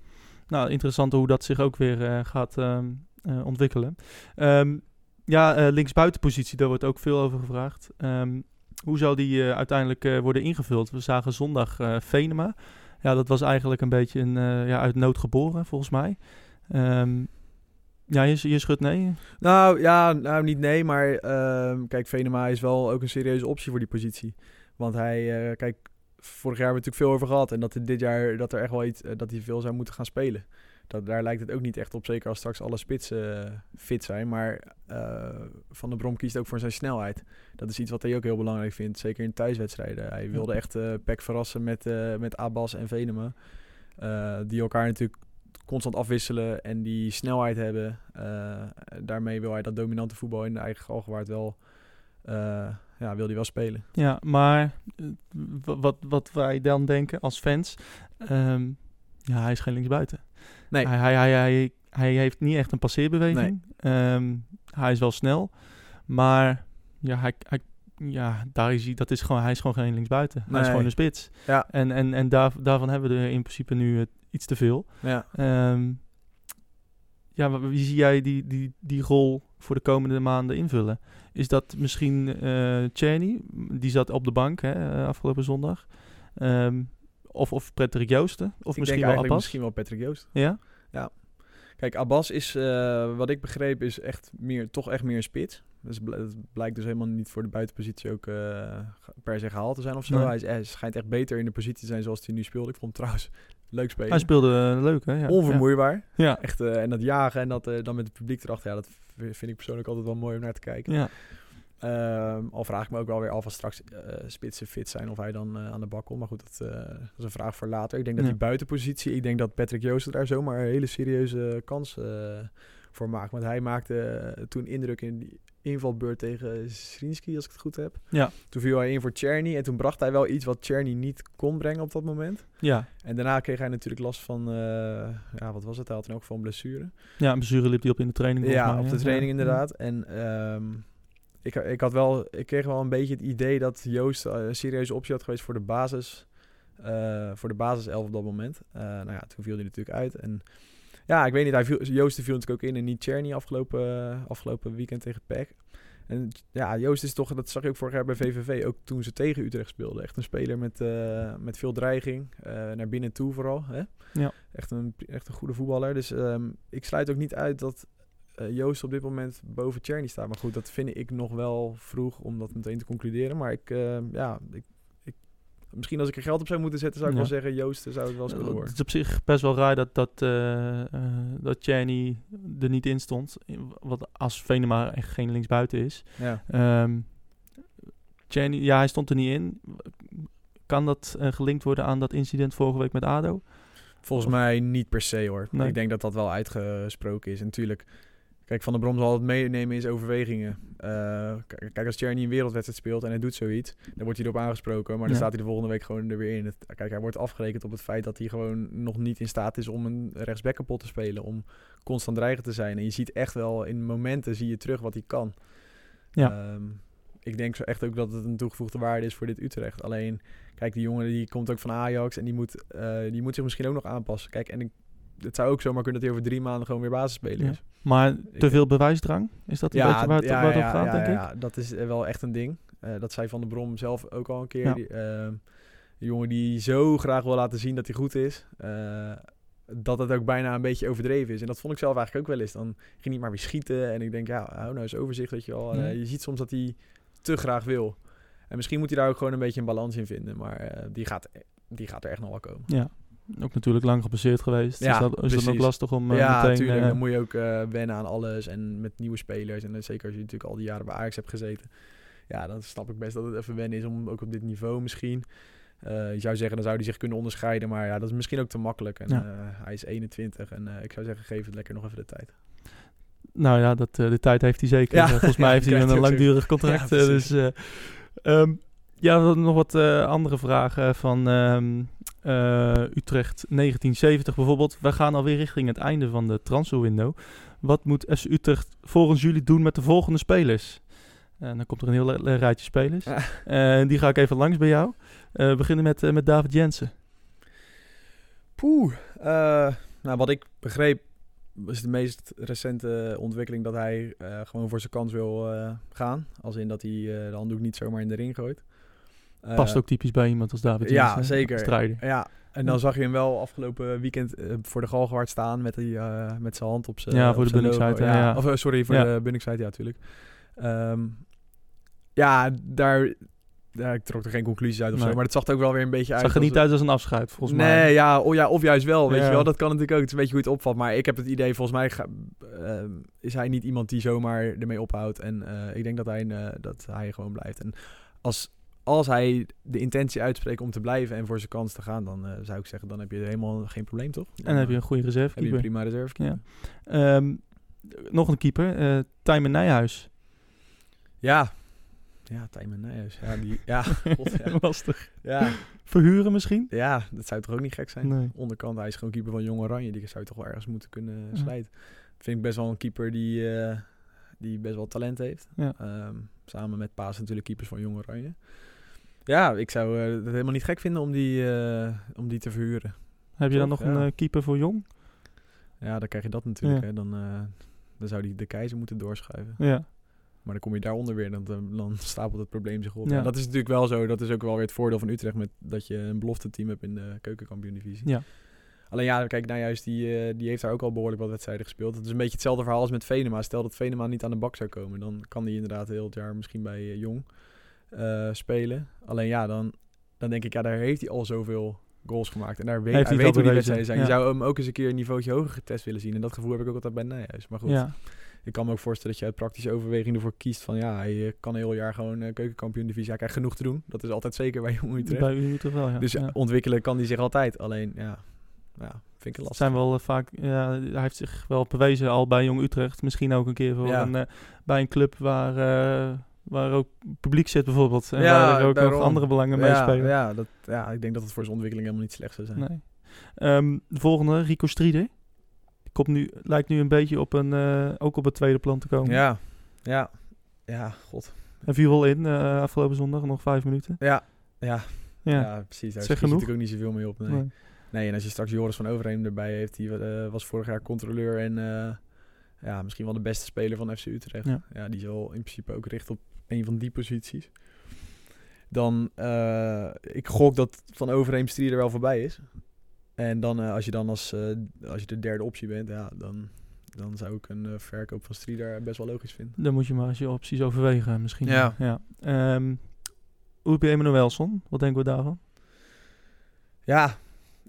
Nou, interessant hoe dat zich ook weer eh, gaat ehm, eh, ontwikkelen. Ehm, ja, linksbuitenpositie, daar wordt ook veel over gevraagd. Ehm, hoe zal die uiteindelijk worden ingevuld? We zagen zondag Venema. Ja, dat was eigenlijk een beetje een, ja, uit nood geboren, volgens mij. Ja, je, je schudt nee. Nou ja, nou niet nee, maar kijk, Venema is wel ook een serieuze optie voor die positie. Want hij, kijk, vorig jaar hebben we natuurlijk veel over gehad. En dat dit jaar dat er echt wel iets, eh, dat hij veel zou moeten gaan spelen. Dat, daar lijkt het ook niet echt op, zeker als straks alle spitsen eh, fit zijn. Maar eh, Van der Brom kiest ook voor zijn snelheid. Dat is iets wat hij ook heel belangrijk vindt, zeker in thuiswedstrijden. Hij wilde echt eh Peck verrassen met, met Abbas en Venema. Die elkaar natuurlijk constant afwisselen en die snelheid hebben. Daarmee wil hij dat dominante voetbal in de eigen galgenwaard wel, ja, wil hij wel spelen. Ja, maar eh, wat, wat wij dan denken als fans, ehm, ja, hij is geen linksbuiten. Nee, Hij, hij, hij, hij, hij heeft niet echt een passeerbeweging. Ehm, hij is wel snel, maar ja, hij, hij, ja daar is hij, dat is gewoon, hij is gewoon geen linksbuiten. Hij is gewoon een spits. Ja. En, en, en daar, daarvan hebben we er in principe nu eh, iets te veel. ja. Ehm, ja, wie zie jij die, die, die rol voor de komende maanden invullen? Is dat misschien eh Cheney? Die zat op de bank hè, eh, afgelopen zondag. Ehm, of, of Patrick Joosten? Of ik misschien wel Abbas? misschien wel Patrick Joost. Ja? Kijk, Abbas is, eh, wat ik begreep, is echt meer, toch echt meer een spits. Dus het blijkt dus helemaal niet voor de buitenpositie ook per se gehaald te zijn of zo. Nee. Hij, is, hij schijnt echt beter in de positie te zijn zoals hij nu speelde. Ik vond hem trouwens leuk spelen. Hij speelde eh, leuk, hè? Ja. Onvermoeibaar. Ja. Echt, eh, en dat jagen en dat eh, dan met het publiek erachter, ja, dat vind ik persoonlijk altijd wel mooi om naar te kijken. Ja. Ehm, al vraag ik me ook wel weer af als straks spitsen fit zijn of hij dan aan de bak komt. Maar goed, dat, dat is een vraag voor later. Ik denk dat die buitenpositie, ik denk dat Patrick Joost daar zomaar een hele serieuze kans voor maakt. Want hij maakte toen indruk in die invalbeurt tegen Srinski, als ik het goed heb. Ja. Toen viel hij in voor Czerny en toen bracht hij wel iets wat Czerny niet kon brengen op dat moment. Ja. En daarna kreeg hij natuurlijk last van, eh, ja, wat was het? Hij had in elk geval een blessure. ja, een blessure liep hij op in de training. Ja, mij, op de training Ja. inderdaad. En ehm, ik, ik, had wel, ik kreeg wel een beetje het idee dat Joost eh, een serieuze optie had geweest voor de basis. eh, voor de basiself op dat moment. Nou ja, toen viel hij natuurlijk uit. En ja, ik weet niet, hij viel, Joost viel natuurlijk ook in en niet Czerny afgelopen, afgelopen weekend tegen PEC. En ja, Joost is toch, dat zag je ook vorig jaar bij VVV, ook toen ze tegen Utrecht speelden. Echt een speler met, eh, met veel dreiging, eh, naar binnen toe vooral. Hè? Ja. Echt, een, echt een goede voetballer. Dus ehm, ik sluit ook niet uit dat eh, Joost op dit moment boven Czerny staat. Maar goed, dat vind ik nog wel vroeg om dat meteen te concluderen. Maar ik, eh, ja, ik, misschien als ik er geld op zou moeten zetten, zou ik Ja. wel zeggen, Joost zou het wel eens kunnen Het worden. is op zich best wel raar dat, dat, eh, eh, dat Chaney er niet in stond. Wat als Venema echt geen linksbuiten is. Ja. Ehm ja, hij stond er niet in. Kan dat eh, gelinkt worden aan dat incident vorige week met ADO? Volgens mij niet per se hoor. Nee. Ik denk dat dat wel uitgesproken is. En natuurlijk, Kijk, Van der Brom zal het meenemen in zijn overwegingen. Eh, kijk, als Tjerni een wereldwedstrijd speelt en hij doet zoiets, dan wordt hij erop aangesproken. Maar dan Ja. staat hij de volgende week gewoon er weer in. Het- kijk, hij wordt afgerekend op het feit dat hij gewoon nog niet in staat is om een rechtsback kapot te spelen. Om constant dreigend te zijn. En je ziet echt wel, in momenten zie je terug wat hij kan. Ja. Ehm, ik denk zo echt ook dat het een toegevoegde waarde is voor dit Utrecht. Alleen, kijk, die jongen die komt ook van Ajax en die moet, eh, die moet zich misschien ook nog aanpassen. Kijk, en ik, het zou ook zomaar kunnen dat hij over drie maanden gewoon weer basisspeler Ja. is. Maar te Ik- veel bewijsdrang? Is dat een beetje waar het, waar het op gaat, ja, denk ik? ja, dat is eh, wel echt een ding. Eh, dat zei Van der Brom zelf ook al een keer. Ja. Die, ehm, jongen die zo graag wil laten zien dat hij goed is. eh, dat het ook bijna een beetje overdreven is. En dat vond ik zelf eigenlijk ook wel eens. Dan ging hij maar weer schieten. En ik denk, ja, hou nou eens overzicht, weet je. Ja. Eh, je ziet soms dat hij te graag wil. En misschien moet hij daar ook gewoon een beetje een balans in vinden. Maar eh, die, gaat, die gaat er echt nog wel komen. Ja. Ook natuurlijk lang gebaseerd geweest. Ja, is dat, is dat ook lastig om eh, ja, meteen... natuurlijk. eh, dan moet je ook eh, wennen aan alles en met nieuwe spelers. En zeker als je natuurlijk al die jaren bij Ajax hebt gezeten. Ja, dan snap ik best dat het even wennen is om ook op dit niveau misschien. Je zou zeggen, dan zou hij zich kunnen onderscheiden. Maar ja, dat is misschien ook te makkelijk. En Ja. hij is 21 en ik zou zeggen, geef het lekker nog even de tijd. Nou ja, dat, de tijd heeft hij zeker. Ja, Volgens mij ja, heeft hij een langdurig contract. Ja, dus, ja, we hadden nog wat eh, andere vragen van ehm, eh, Utrecht 1970 bijvoorbeeld. We gaan alweer richting het einde van de transferwindow. Wat moet FC Utrecht volgens jullie doen met de volgende spelers? En dan komt er een heel le- rijtje spelers. En die ga ik even langs bij jou. Eh, we beginnen met, eh, met David Jensen. Poeh. eh, nou, wat ik begreep was de meest recente ontwikkeling dat hij eh, gewoon voor zijn kans wil eh, gaan. Als in dat hij eh, de handdoek niet zomaar in de ring gooit. Eh, Past ook typisch bij iemand als David ja, zeker. Strijder. Ja, en dan zag je hem wel afgelopen weekend eh, voor de Galgenwaard staan met, die, eh, met zijn hand op zijn Ja, voor de Bunningside, ja, ja. Of sorry, voor Ja. de Bunningside, ja, natuurlijk. Ehm, ja, daar, ja, ik trok er geen conclusies uit of Nee. zo, maar het zag er ook wel weer een beetje uit. Zag er als- niet uit als een afscheid, volgens nee, mij. ja, of, ja, of juist wel, weet je wel. Dat kan natuurlijk ook. Het is een beetje hoe het opvat. Maar ik heb het idee, volgens mij ga- ehm, is hij niet iemand die zomaar ermee ophoudt. En ik denk dat hij, dat hij gewoon blijft. En als, als hij de intentie uitspreekt om te blijven en voor zijn kans te gaan, dan eh, zou ik zeggen, dan heb je helemaal geen probleem, toch? En dan heb je een goede heb je een prima reserve. Ja. Ehm, nog een keeper, eh Tijmen Nijhuis. ja. Ja, Tijmen Nijhuis. Ja, die, ja, god, ja. Lastig. ja. Verhuren misschien? Ja, dat zou toch ook niet gek zijn? Nee. Onderkant, hij is gewoon keeper van Jong Oranje. Die zou je toch wel ergens moeten kunnen Ja. slijten. Vind ik best wel een keeper die, eh, die best wel talent heeft. Ja. Ehm, samen met Paas natuurlijk keepers van Jong Oranje. Ja, ik zou eh, het helemaal niet gek vinden om die, eh, om die te verhuren. Heb je dan nog een eh, keeper voor Jong? Ja, dan krijg je dat natuurlijk. Ja. Hè. Dan, dan zou die de keizer moeten doorschuiven. Ja. Maar dan kom je daaronder weer, dan, dan, stapelt het probleem zich op. Ja. En dat is natuurlijk wel zo. Dat is ook wel weer het voordeel van Utrecht met dat je een belofte team hebt in de keukenkampioen-divisie. Ja. Alleen ja, kijk, nou juist, die, die heeft daar ook al behoorlijk wat wedstrijden gespeeld. Het is een beetje hetzelfde verhaal als met Venema. Stel dat Venema niet aan de bak zou komen, dan kan hij inderdaad heel het jaar misschien bij Jong eh, spelen. Alleen ja, dan, dan denk ik, ja, daar heeft hij al zoveel goals gemaakt. En daar weet hij hij weet hoe die wedstrijden zijn. ja. Je zou hem ook eens een keer een niveautje hoger getest willen zien. En dat gevoel heb ik ook altijd bij Nijhuis. Maar goed, ja. ik kan me ook voorstellen dat je uit praktische overweging ervoor kiest van ja, hij eh, kan een heel jaar gewoon eh, keukenkampioen divisie. Hij krijgt genoeg te doen. Dat is altijd zeker bij Jong Utrecht. Bij wel, ja. Dus ja. ontwikkelen kan hij zich altijd. Alleen ja, ja vind ik Het lastig. zijn wel vaak, ja, hij heeft zich wel bewezen al bij Jong Utrecht. Misschien ook een keer voor een, bij een club waar, waar ook publiek zit bijvoorbeeld. En Ja, waar er ook nog andere belangen ja, meespelen. ja, dat, ja, ik denk dat het voor zijn ontwikkeling helemaal niet slecht zou zijn. Nee. Ehm, de volgende, Rico Strieder. Die komt nu, lijkt nu een beetje op een, eh, ook op het tweede plan te komen. Ja, ja, ja, god. Hij viel wel in eh, afgelopen zondag, nog vijf minuten. Ja, ja, Ja, ja. precies. Daar Zeg schiet je genoeg? natuurlijk ook niet zoveel mee op. Nee. Nee. Nee, en als je straks Joris van Overheem erbij heeft, die eh, was vorig jaar controleur en ja, misschien wel de beste speler van FC Utrecht. Ja. Ja. die zal in principe ook richten op een van die posities. Dan, eh, ik gok dat van Overheem Strieder wel voorbij is. En dan, eh, als je dan als, eh, als je de derde optie bent, ja, dan, dan zou ik een eh, verkoop van Strieder best wel logisch vinden. Dan moet je maar eens je opties overwegen misschien. Ja. ja. Ehm, Urbi Emanuelson, wat denken we daarvan? Ja,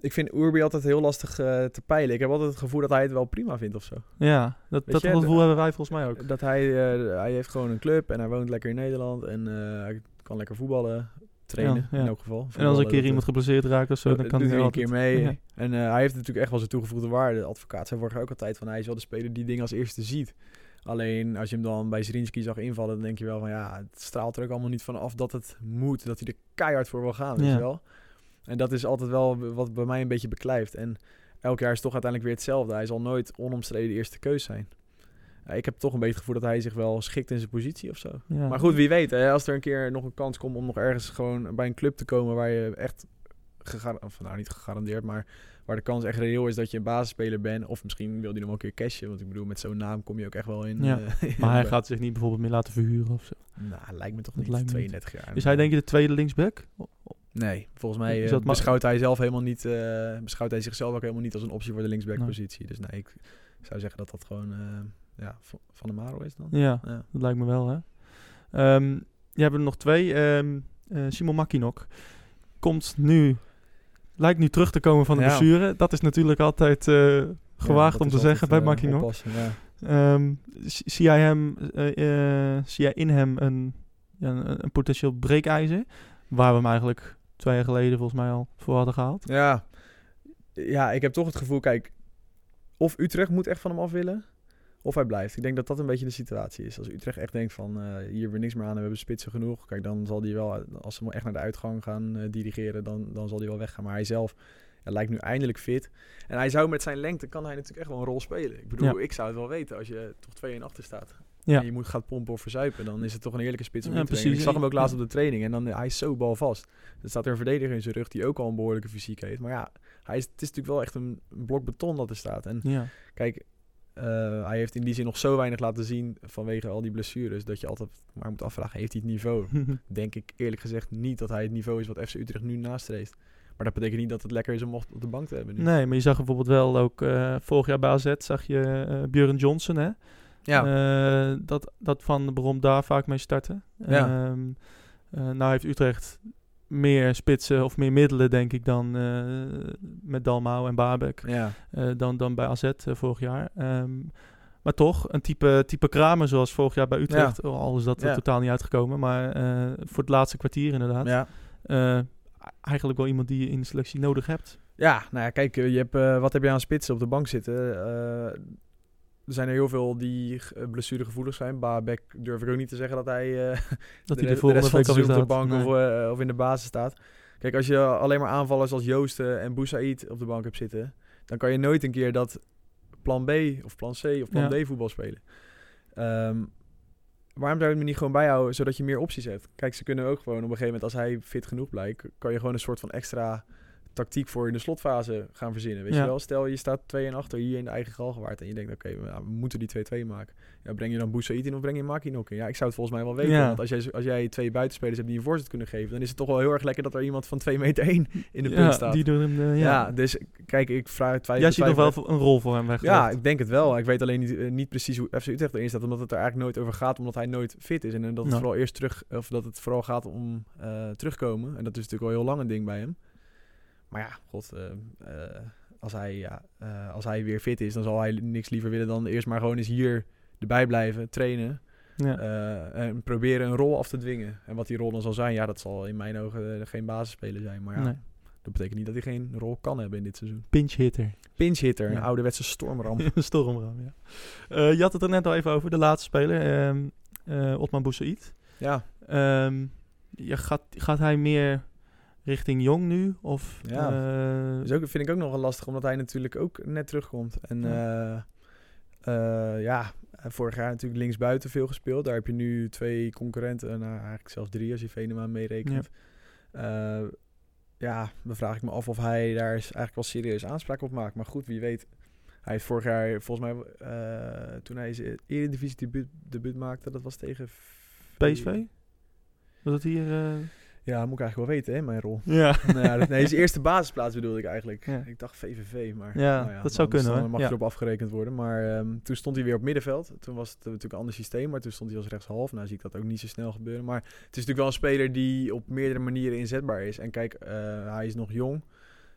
ik vind Urbi altijd heel lastig eh, te peilen. Ik heb altijd het gevoel dat hij het wel prima vindt of zo. Ja, dat, Weet dat je, gevoel hebben wij volgens mij ook. Dat hij, eh, hij heeft gewoon een club en hij woont lekker in Nederland. En eh, hij kan lekker voetballen, trainen Ja, ja. in elk geval. En als een keer dat, iemand geblesseerd raakt of zo, dan kan hij hij een altijd- keer mee. Ja. En hij heeft natuurlijk echt wel zijn toegevoegde waarde. De advocaat zei vorig ook altijd van hij is wel de speler die dingen als eerste ziet. Alleen als je hem dan bij Zrinski zag invallen, dan denk je wel van ja, het straalt er ook allemaal niet van af dat het moet. Dat hij er keihard voor wil gaan, weet je wel. En dat is altijd wel wat bij mij een beetje beklijft. En elk jaar is toch uiteindelijk weer hetzelfde. Hij zal nooit onomstreden de eerste keus zijn. Ja, ik heb toch een beetje het gevoel dat hij zich wel schikt in zijn positie of zo. Ja. Maar goed, wie weet. Hè, als er een keer nog een kans komt om nog ergens gewoon bij een club te komen waar je echt gegarandeerd, nou niet gegarandeerd, maar waar de kans echt reëel is dat je een basisspeler bent. Of misschien wil hij nog wel een keer cashen. Want ik bedoel, met zo'n naam kom je ook echt wel in. Ja, eh, Maar hij gaat zich niet bijvoorbeeld meer laten verhuren of zo. Nou, lijkt me toch Dat niet. 32 jaar. Is hij denk je de tweede linksback? Nee, volgens mij eh, beschouwt hij zelf helemaal niet. eh, beschouwt hij zichzelf ook helemaal niet als een optie voor de linksback-positie. Dus nee, ik zou zeggen dat dat gewoon eh, ja, van, de Maro is dan. Ja, Ja. dat lijkt me wel, hè. Ehm je hebt er nog twee. Eh, Simon Makinok komt nu... Lijkt nu terug te komen van de Ja. blessure. Dat is natuurlijk altijd gewaagd om te zeggen bij Makinok. Ehm, zie jij hem, zie jij in hem een, een, een potentieel breekijzer? Waar we hem eigenlijk twee jaar geleden volgens mij al voor hadden gehaald. Ja. ja, ik heb toch het gevoel, kijk, of Utrecht moet echt van hem af willen, of hij blijft. Ik denk dat dat een beetje de situatie is. Als Utrecht echt denkt van, eh, hier hebben we niks meer aan en we hebben spitsen genoeg. Kijk, dan zal hij wel, als ze echt naar de uitgang gaan eh, dirigeren, dan, dan zal hij wel weggaan. Maar hij zelf ja, lijkt nu eindelijk fit. En hij zou met zijn lengte, kan hij natuurlijk echt wel een rol spelen. Ik bedoel, Ja. ik zou het wel weten als je toch 2 in achter staat. Ja. En je moet gaat pompen of verzuipen, dan is het toch een heerlijke spits om Ja, te brengen. Ik zag hem ook laatst op de training en dan, hij is zo balvast. Er staat er een verdediger in zijn rug die ook al een behoorlijke fysiek heeft. Maar ja, hij is, het is natuurlijk wel echt een, blok beton dat er staat. En Ja, kijk, eh, hij heeft in die zin nog zo weinig laten zien vanwege al die blessures. Dat je altijd maar moet afvragen, heeft hij het niveau? Denk ik eerlijk gezegd niet dat hij het niveau is wat FC Utrecht nu nastreeft. Maar dat betekent niet dat het lekker is om op op de bank te hebben nu. nee, maar je zag bijvoorbeeld wel ook eh, vorig jaar bij AZ zag je eh Björn Johnson, hè? Ja, Eh, dat, dat Van Brom daar vaak mee starten. Ja. Ehm, eh, nou heeft Utrecht meer spitsen of meer middelen, denk ik, dan eh, met Dalmau en Babek. ja. dan, dan bij AZ vorig jaar. Ehm, maar toch, een type, type Kramer zoals vorig jaar bij Utrecht. Al is dat er Ja. totaal niet uitgekomen. Maar voor het laatste kwartier inderdaad. ja. Eigenlijk wel iemand die je in de selectie nodig hebt. Ja, nou ja, kijk, je hebt, wat heb je aan spitsen op de bank zitten? Er zijn er heel veel die eh, blessuregevoelig zijn. Babek durf ik ook niet te zeggen dat hij eh, Dat de, hij de de rest van het seizoen op de bank Nee. of, eh, of in de basis staat. Kijk, als je alleen maar aanvallers als Joosten en Boussaïd op de bank hebt zitten... dan kan je nooit een keer dat plan B of plan C of plan Ja. D voetbal spelen. Ehm, waarom zou je hem niet gewoon bijhouden, zodat je meer opties hebt? Kijk, ze kunnen ook gewoon op een gegeven moment, als hij fit genoeg blijkt... kan je gewoon een soort van extra tactiek voor in de slotfase gaan verzinnen. Weet Ja. je wel? Stel, je staat 2 en achter hier in de eigen galgenwaard... en je denkt, oké, we, we moeten die 2-2 maken. Ja, breng je dan Boussaïd in of breng je Makinok in? Ja, ik zou het volgens mij wel weten. Ja. Want als jij, als jij twee buitenspelers hebt die een voorzet kunnen geven... dan is het toch wel heel erg lekker dat er iemand van 2 meter 1 in de Ja, punt staat. Die doen hem, eh, ja. ja. dus kijk, ik vraag het Jij ziet nog wel een rol voor hem weggelegd. Ja, ik denk het wel. Ik weet alleen niet, eh, niet precies hoe FC Utrecht erin staat... omdat het er eigenlijk nooit over gaat, omdat hij nooit fit is. En, eh, dat het vooral eerst terug... of dat het vooral gaat om terugkomen. En dat is natuurlijk al heel lang een ding bij hem. Maar ja, god... eh, eh, als, hij, ja, eh, als hij weer fit is, dan zal hij niks liever willen dan eerst maar gewoon eens hier erbij blijven, trainen. Ja. en proberen een rol af te dwingen. En wat die rol dan zal zijn, ja, dat zal in mijn ogen eh, geen basisspeler zijn. Maar ja, Nee. dat betekent niet dat hij geen rol kan hebben in dit seizoen. Pinch hitter. Pinch hitter, een ouderwetse stormram. Stormram, ja. Je had het er net al even over, de laatste speler, ehm eh, Otman Boussaïd. ja, Ehm, ja, gaat, gaat hij meer richting jong nu? Of, Ja. eh, Dus ook, vind ik ook nog wel lastig, omdat hij natuurlijk ook net terugkomt. En ja, ja vorig jaar natuurlijk linksbuiten veel gespeeld. Daar heb je nu twee concurrenten, nou eigenlijk zelfs drie als je Venema meerekent. Ja. ja, dan vraag ik me af of hij daar is eigenlijk wel serieus aanspraak op maakt. Maar goed, wie weet. Hij heeft vorig jaar, volgens mij, eh, toen hij zijn Eredivisie debuut, debuut maakte, dat was tegen... PSV? Was het hier... Ja, dat moet ik eigenlijk wel weten, hè, mijn rol. Ja. nou ja, dat- nee, zijn eerste basisplaats bedoelde ik eigenlijk. Ja. Ik dacht VVV, maar Ja, nou dat zou kunnen, Dan mag Ja. je erop afgerekend worden. Maar ehm, toen stond hij weer op middenveld. Toen was het natuurlijk een ander systeem, maar toen stond hij als rechtshalf. Nou zie ik dat ook niet zo snel gebeuren. Maar het is natuurlijk wel een speler die op meerdere manieren inzetbaar is. En kijk, eh, hij is nog jong,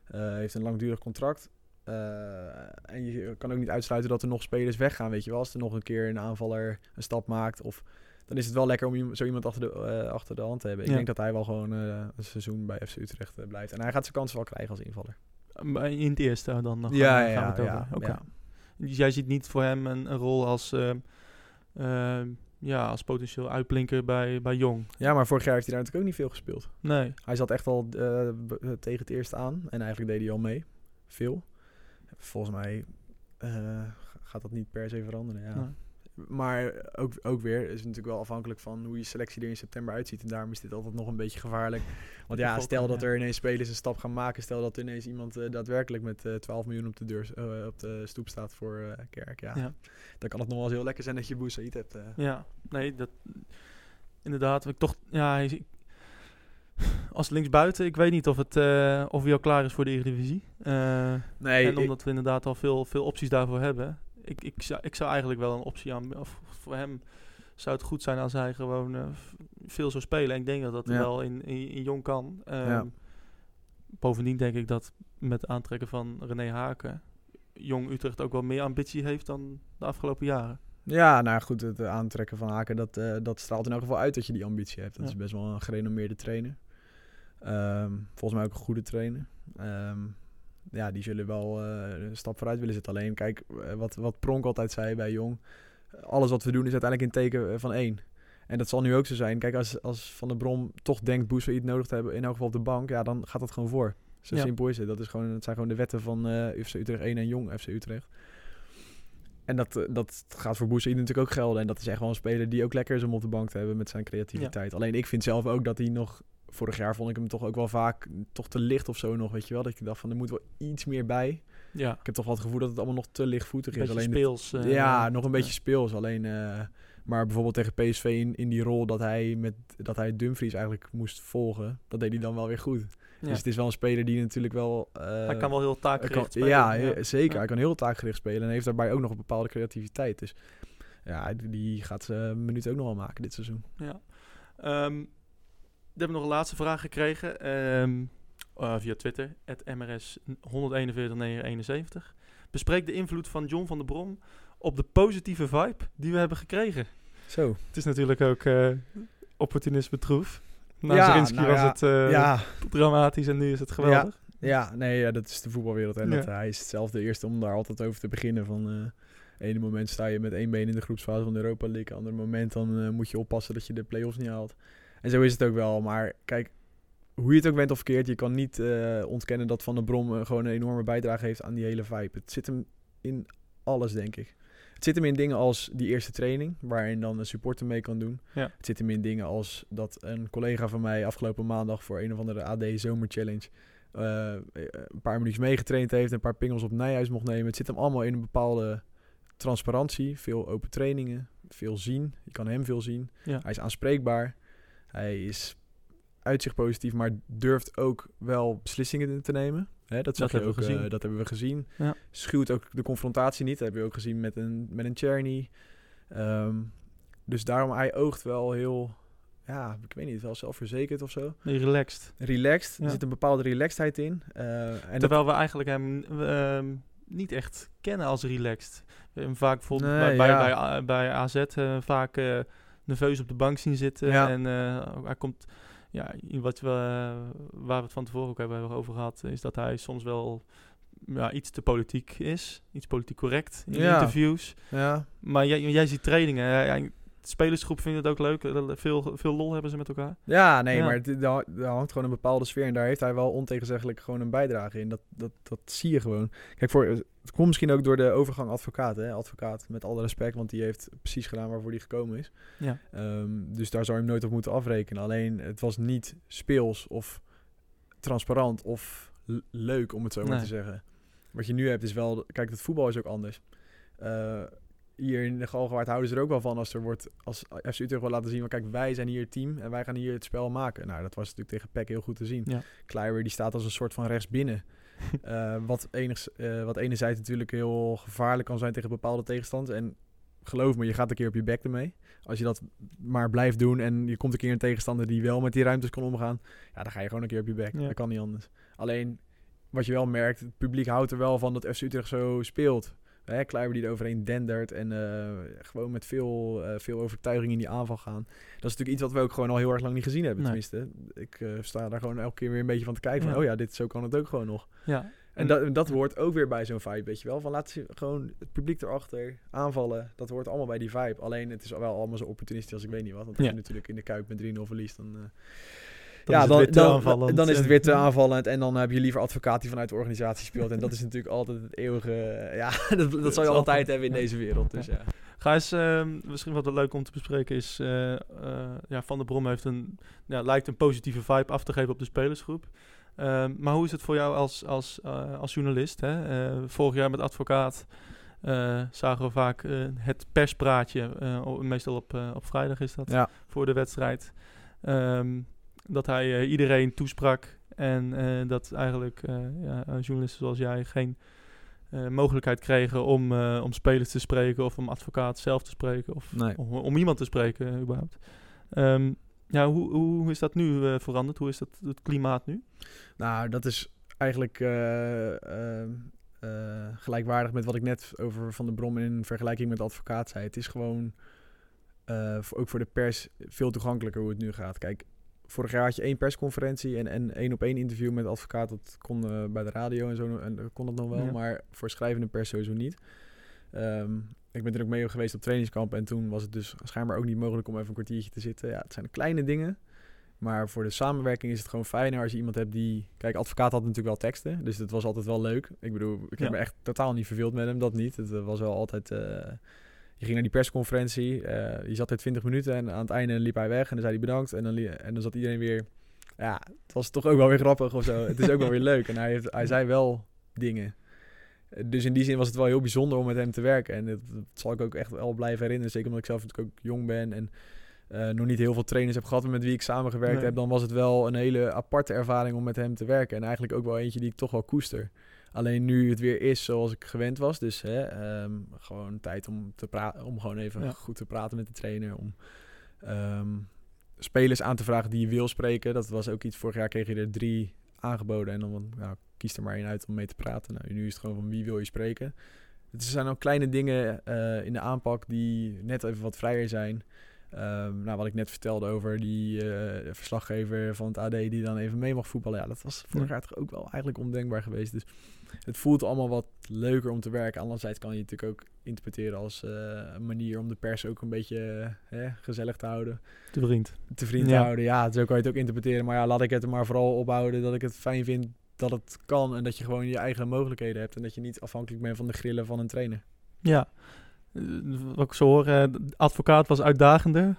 eh, heeft een langdurig contract. Eh, en je kan ook niet uitsluiten dat er nog spelers weggaan, weet je wel. Als er nog een keer een aanvaller een stap maakt of dan is het wel lekker om zo iemand achter de, eh, achter de hand te hebben. Ik Ja. denk dat hij wel gewoon eh, een seizoen bij FC Utrecht eh, blijft. En hij gaat zijn kansen wel krijgen als invaller. Maar In het eerste dan nog. Ja, gaan we ja, het ja, Oké. ja. Dus jij ziet niet voor hem een, een rol als, eh, ehm, ja, als potentieel uitblinker bij, bij Jong. Ja, maar vorig jaar heeft hij daar natuurlijk ook niet veel gespeeld. Nee. Hij zat echt al tegen het eerste aan. En eigenlijk deed hij al mee. Veel. Volgens mij gaat dat niet per se veranderen. Ja. Nee. Maar ook, ook weer is het natuurlijk wel afhankelijk van hoe je selectie er in september uitziet. En daarom is dit altijd nog een beetje gevaarlijk. Want ja, stel dat er ineens spelers een stap gaan maken. Stel dat er ineens iemand eh, daadwerkelijk met eh 12 miljoen op de, deur, eh, op de stoep staat voor Kerk. Ja. Ja. Dan kan het nog wel eens heel lekker zijn dat je Boussaïd hebt. Ja, nee, dat... Inderdaad, ik toch... Ja, als linksbuiten, ik weet niet of, het, of hij al klaar is voor de Eredivisie. Eh Nee, en ik- omdat we inderdaad al veel, veel opties daarvoor hebben. Ik, ik, zou, ik zou eigenlijk wel een optie aan... Of voor hem zou het goed zijn als hij gewoon eh, veel zou spelen. En ik denk dat dat Ja. wel in, in, in Jong kan. Ehm, Ja. Bovendien denk ik dat met het aantrekken van René Haken... Jong Utrecht ook wel meer ambitie heeft dan de afgelopen jaren. Ja, nou goed, het aantrekken van Haken, dat, eh, dat straalt in elk geval uit dat je die ambitie hebt. Dat Ja. is best wel een gerenommeerde trainer. Ehm, volgens mij ook een goede trainer. Ehm, ja, die zullen wel eh, een stap vooruit willen zetten. Alleen, kijk, eh, wat, wat Pronk altijd zei bij Jong. Alles wat we doen is uiteindelijk in teken eh, van één. En dat zal nu ook zo zijn. Kijk, als, als Van der Brom toch denkt Boussaïd nodig te hebben, in elk geval op de bank, ja, dan gaat dat gewoon voor. Zo Ja. simpel is het. Dat, is gewoon, dat zijn gewoon de wetten van eh FC Utrecht 1 en Jong FC Utrecht. En dat, dat gaat voor Boussaïd natuurlijk ook gelden. En dat is echt wel een speler die ook lekker is om op de bank te hebben met zijn creativiteit. Alleen ik vind zelf ook dat hij nog... Vorig jaar vond ik hem toch ook wel vaak toch te licht of zo nog, weet je wel. Dat ik dacht van, er moet wel iets meer bij. Ja, Ik heb toch wel het gevoel dat het allemaal nog te lichtvoetig is. Alleen de- speels. eh, ja, nog een beetje speels. Alleen, eh, maar bijvoorbeeld tegen PSV in, in die rol dat hij, met, dat hij Dumfries eigenlijk moest volgen, dat deed hij dan wel weer goed. Ja. Dus het is wel een speler die natuurlijk wel... eh, hij kan wel heel taakgericht kan- spelen. ja, zeker. Ja. Hij kan heel taakgericht spelen en heeft daarbij ook nog een bepaalde creativiteit. Dus ja, die- gaat zijn minuut ook nog wel maken dit seizoen. Ja. Ehm, hebben nog een laatste vraag gekregen ehm, eh, via Twitter, MRS 141971. Bespreek de invloed van John van der Brom op de positieve vibe die we hebben gekregen. Zo. Het is natuurlijk ook eh opportunisme troef. Na Ja, nou was ja, het eh, ja, dramatisch en nu is het geweldig. Ja, nee, ja, dat is de voetbalwereld. En Ja. dat, hij is zelf de eerste om daar altijd over te beginnen. Van eh ene moment sta je met één been in de groepsfase van de Europa League. Ander moment dan eh, moet je oppassen dat je de play-offs niet haalt. En zo is het ook wel. Maar kijk, hoe je het ook bent of verkeerd, je kan niet eh, ontkennen dat Van der Brom eh, gewoon een enorme bijdrage heeft aan die hele vibe. Het zit hem in alles, denk ik. Het zit hem in dingen als die eerste training, waarin dan een supporter mee kan doen. Ja. Het zit hem in dingen als dat een collega van mij afgelopen maandag voor een of andere AD Zomer Challenge eh, een paar minuutjes meegetraind heeft, een paar pingels op Nijhuis mocht nemen. Het zit hem allemaal in een bepaalde transparantie, veel open trainingen, veel zien. Je kan hem veel zien. Ja. Hij is aanspreekbaar. Hij is uitzicht positief, maar durft ook wel beslissingen te nemen. Hè, dat je hebben ook, we gezien. eh, dat hebben we gezien. Ja. Schuwt ook de confrontatie niet. Dat hebben we ook gezien met een, met een Czerny. Ehm, dus daarom, hij oogt wel heel, ja, ik weet niet, wel zelfverzekerd of zo. Nee, relaxed. Relaxed. Ja. Er zit een bepaalde relaxedheid in. Eh, en dat, Terwijl we eigenlijk hem ehm, niet echt kennen als relaxed. Vaak bijvoorbeeld Nee, bij, bij, ja. bij, bij AZ eh, vaak nerveus op de bank zien zitten. Ja. En eh, hij komt, ja, wat we, waar we het van tevoren ook hebben over gehad, is dat hij soms wel ja, iets te politiek is. Iets politiek correct in Ja. interviews. ja, Maar jij, jij ziet trainingen. De spelersgroep vindt het ook leuk. eh, Veel, veel lol hebben ze met komt ja, nee, Ja. maar het- daar hangt gewoon een bepaalde sfeer. En daar heeft hij wel ontegenzeggelijk gewoon een bijdrage in. Dat, dat, dat zie je gewoon. Kijk, voor, het komt misschien ook door de overgang advocaat. Hè? Advocaat, met alle respect, want die heeft precies gedaan waarvoor hij gekomen is. Ja. Ehm, dus daar zou je hem nooit op moeten afrekenen. Alleen, het was niet speels of transparant of leuk, om het zo maar Nee. te zeggen. Wat je nu hebt is wel... Kijk, het voetbal is ook anders. Eh, hier in de Galgenwaard houden ze er ook wel van als er wordt... Als FC Utrecht wil laten zien van... Kijk, wij zijn hier het team en wij gaan hier het spel maken. Nou, dat was natuurlijk tegen PEC heel goed te zien. Ja. Kleiber die staat als een soort van rechts binnen. Eh, wat, enigs, eh, wat enerzijds natuurlijk heel gevaarlijk kan zijn tegen bepaalde tegenstanders. En geloof me, je gaat een keer op je bek ermee. Als je dat maar blijft doen en je komt een keer een tegenstander die wel met die ruimtes kan omgaan. Ja, dan ga je gewoon een keer op je bek. Ja. Dat kan niet anders. Alleen, wat je wel merkt, het publiek houdt er wel van dat FC Utrecht zo speelt. Hè, Kleiber die er overheen dendert en eh, gewoon met veel, eh, veel overtuiging in die aanval gaan. Dat is natuurlijk iets wat we ook gewoon al heel erg lang niet gezien hebben. Nee. Tenminste, ik eh, sta daar gewoon elke keer weer een beetje van te kijken. Van, oh ja, dit, zo kan het ook gewoon nog. Ja, En dat, dat hoort ook weer bij zo'n vibe, weet je wel. Van laat ze gewoon het publiek erachter aanvallen. Dat hoort allemaal bij die vibe. Alleen het is wel allemaal zo opportunistisch als ik weet niet wat. Want als Ja. je natuurlijk in de Kuip met 3-0 verliest, dan... Dan ja, is het dan, weer te dan, aanvallend. dan is het weer te aanvallend. En dan heb je liever advocaat die vanuit de organisatie speelt. En dat is natuurlijk altijd het eeuwige... eh, Ja, dat, dat zal je altijd altijd- hebben in ja. deze wereld. Dus ja. Gijs, ehm, misschien wat leuk om te bespreken is... eh, eh, ja, Van der Brom heeft een, ja, lijkt een positieve vibe af te geven op de spelersgroep. Ehm, maar hoe is het voor jou als, als, als journalist? Hè? Vorig jaar met advocaat zagen we vaak het perspraatje. meestal op, op vrijdag is dat, Ja. voor de wedstrijd. Ehm, dat hij eh, iedereen toesprak. En eh, dat eigenlijk eh, ja, journalisten zoals jij geen mogelijkheid kregen om, om spelers te spreken of om advocaat zelf te spreken of Nee. om, om iemand te spreken überhaupt. Ehm, ja, hoe, hoe is dat nu veranderd? Hoe is dat het klimaat nu? Nou, dat is eigenlijk eh, ehm, eh, gelijkwaardig met wat ik net over Van de Brom in vergelijking met de advocaat zei. Het is gewoon, voor, ook voor de pers, veel toegankelijker hoe het nu gaat. Kijk, vorig jaar had je één persconferentie en en één op één interview met advocaat. Dat kon eh, bij de radio en zo en, eh, kon dat nog wel, Ja. maar voor schrijvende pers sowieso niet. Ehm, ik ben er ook mee geweest op trainingskamp en toen was het dus schijnbaar ook niet mogelijk om even een kwartiertje te zitten. Ja, het zijn kleine dingen. Maar voor de samenwerking is het gewoon fijner als je iemand hebt die... Kijk, advocaat had natuurlijk wel teksten, dus dat was altijd wel leuk. Ik bedoel, ik heb Ja. me echt totaal niet verveeld met hem, dat niet. Het eh, was wel altijd... je ging naar die persconferentie, eh, je zat er 20 minuten en aan het einde liep hij weg en dan zei hij bedankt. En dan, en dan zat iedereen weer... Ja, het was toch ook wel weer grappig of zo. Het is ook wel weer leuk. En hij, heeft, hij zei wel dingen. Dus in die zin was het wel heel bijzonder om met hem te werken. En dat, dat zal ik ook echt wel blijven herinneren. Zeker omdat ik zelf natuurlijk ook jong ben en eh, nog niet heel veel trainers heb gehad met wie ik samengewerkt Nee. heb. Dan was het wel een hele aparte ervaring om met hem te werken. En eigenlijk ook wel eentje die ik toch wel koester. Alleen nu het weer is zoals ik gewend was. Dus hè, ehm, gewoon tijd om, te praten, om gewoon even Ja. goed te praten met de trainer. Om ehm, spelers aan te vragen die je wil spreken. Dat was ook iets. Vorig jaar kreeg je er drie aangeboden. En dan nou, kies er maar één uit om mee te praten. Nou, nu is het gewoon van wie wil je spreken. Het zijn ook kleine dingen eh, in de aanpak die net even wat vrijer zijn. Ehm, nou, wat ik net vertelde over die eh, verslaggever van het AD die dan even mee mag voetballen. Ja, dat was vorig Ja. jaar toch ook wel eigenlijk ondenkbaar geweest. Dus het voelt allemaal wat leuker om te werken. Anderzijds kan je het natuurlijk ook interpreteren als eh, een manier om de pers ook een beetje eh, hè, gezellig te houden. De vriend. Te vriend Ja. te houden. Ja, zo kan je het ook interpreteren. Maar ja, laat ik het er maar vooral ophouden dat ik het fijn vind dat het kan. En dat je gewoon je eigen mogelijkheden hebt. En dat je niet afhankelijk bent van de grillen van een trainer. Ja. Eh, wat ik zo hoor, de advocaat was uitdagender.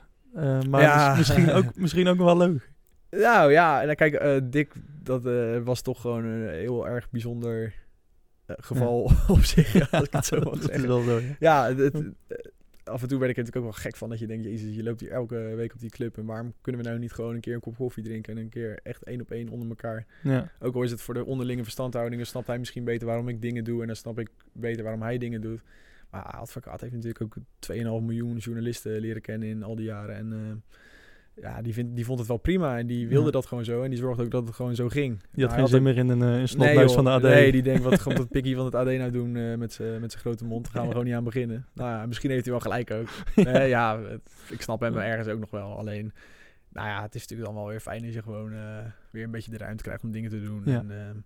maar Ja. mis- misschien, ook, misschien ook wel leuk. Nou ja, en dan kijk, Dick, dat was toch gewoon een heel erg bijzonder eh, geval op zich, ja, als ik het zo mag Dat is zeggen. wel zo, ja. Ja, het, het- eh, af en toe werd ik er natuurlijk ook wel gek van dat je denkt, jezus, je loopt hier elke week op die club en waarom kunnen we nou niet gewoon een keer een kop koffie drinken en een keer echt één op één onder elkaar. Ja. Ook al is het voor de onderlinge verstandhoudingen, snapt hij misschien beter waarom ik dingen doe en dan snap ik beter waarom hij dingen doet. Maar advocaat heeft natuurlijk ook 2,5 miljoen journalisten leren kennen in al die jaren en... eh, ja, die, die vond het wel prima en die wilde Ja. dat gewoon zo. En die zorgde ook dat het gewoon zo ging. Die had geen zin meer in een, eh, een snotneus van de AD. Nee, die denkt, wat gaat dat pikkie van het AD nou doen eh, met zijn grote mond? Daar gaan we gewoon niet aan beginnen. Nou ja, misschien heeft hij wel gelijk ook. Nee, ja, het- ik snap hem ergens ook nog wel. Alleen, nou ja, het is natuurlijk dan wel weer fijn als je gewoon eh, weer een beetje de ruimte krijgt om dingen te doen. Ja. En, ehm,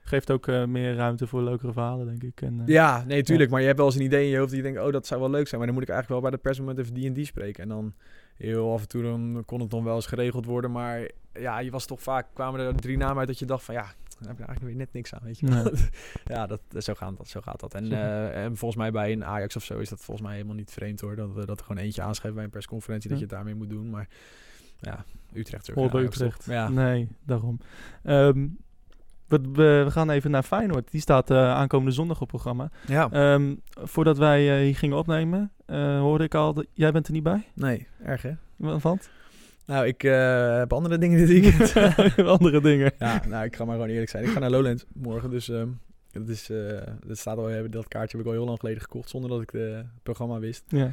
Geeft ook eh, meer ruimte voor leukere verhalen, denk ik. En, eh, ja, nee, tuurlijk. Maar je hebt wel eens een idee in je hoofd die je denkt, oh, dat zou wel leuk zijn. Maar dan moet ik eigenlijk wel bij de persmoment even die en die spreken. En dan heel af en toe dan kon het dan wel eens geregeld worden. Maar ja, je was toch vaak, kwamen er drie namen uit dat je dacht van, ja, daar heb ik eigenlijk weer net niks aan, weet je. Nee. ja, dat, zo, gaat dat, zo gaat dat. En, eh, en volgens mij bij een Ajax of zo is dat volgens mij helemaal niet vreemd hoor. Dat, eh, dat er gewoon eentje aanschrijft bij een persconferentie dat je het daarmee moet doen. Maar ja, Utrecht geen bij? Utrecht. Ja. Nee, daarom. Ehm, we, we, we gaan even naar Feyenoord. Die staat eh, aankomende zondag op programma. ja. Ehm, voordat wij eh, hier gingen opnemen, eh, hoorde ik al... dat- jij bent er niet bij? nee, erg hè? Want? Nou, ik heb andere dingen dit weekend. Andere dingen. ja, nou, ik ga maar gewoon eerlijk zijn. Ik ga naar Lowlands morgen, dus ehm, dat, is, dat staat al, dat kaartje heb ik al heel lang geleden gekocht, zonder dat ik de- het programma wist. Ja.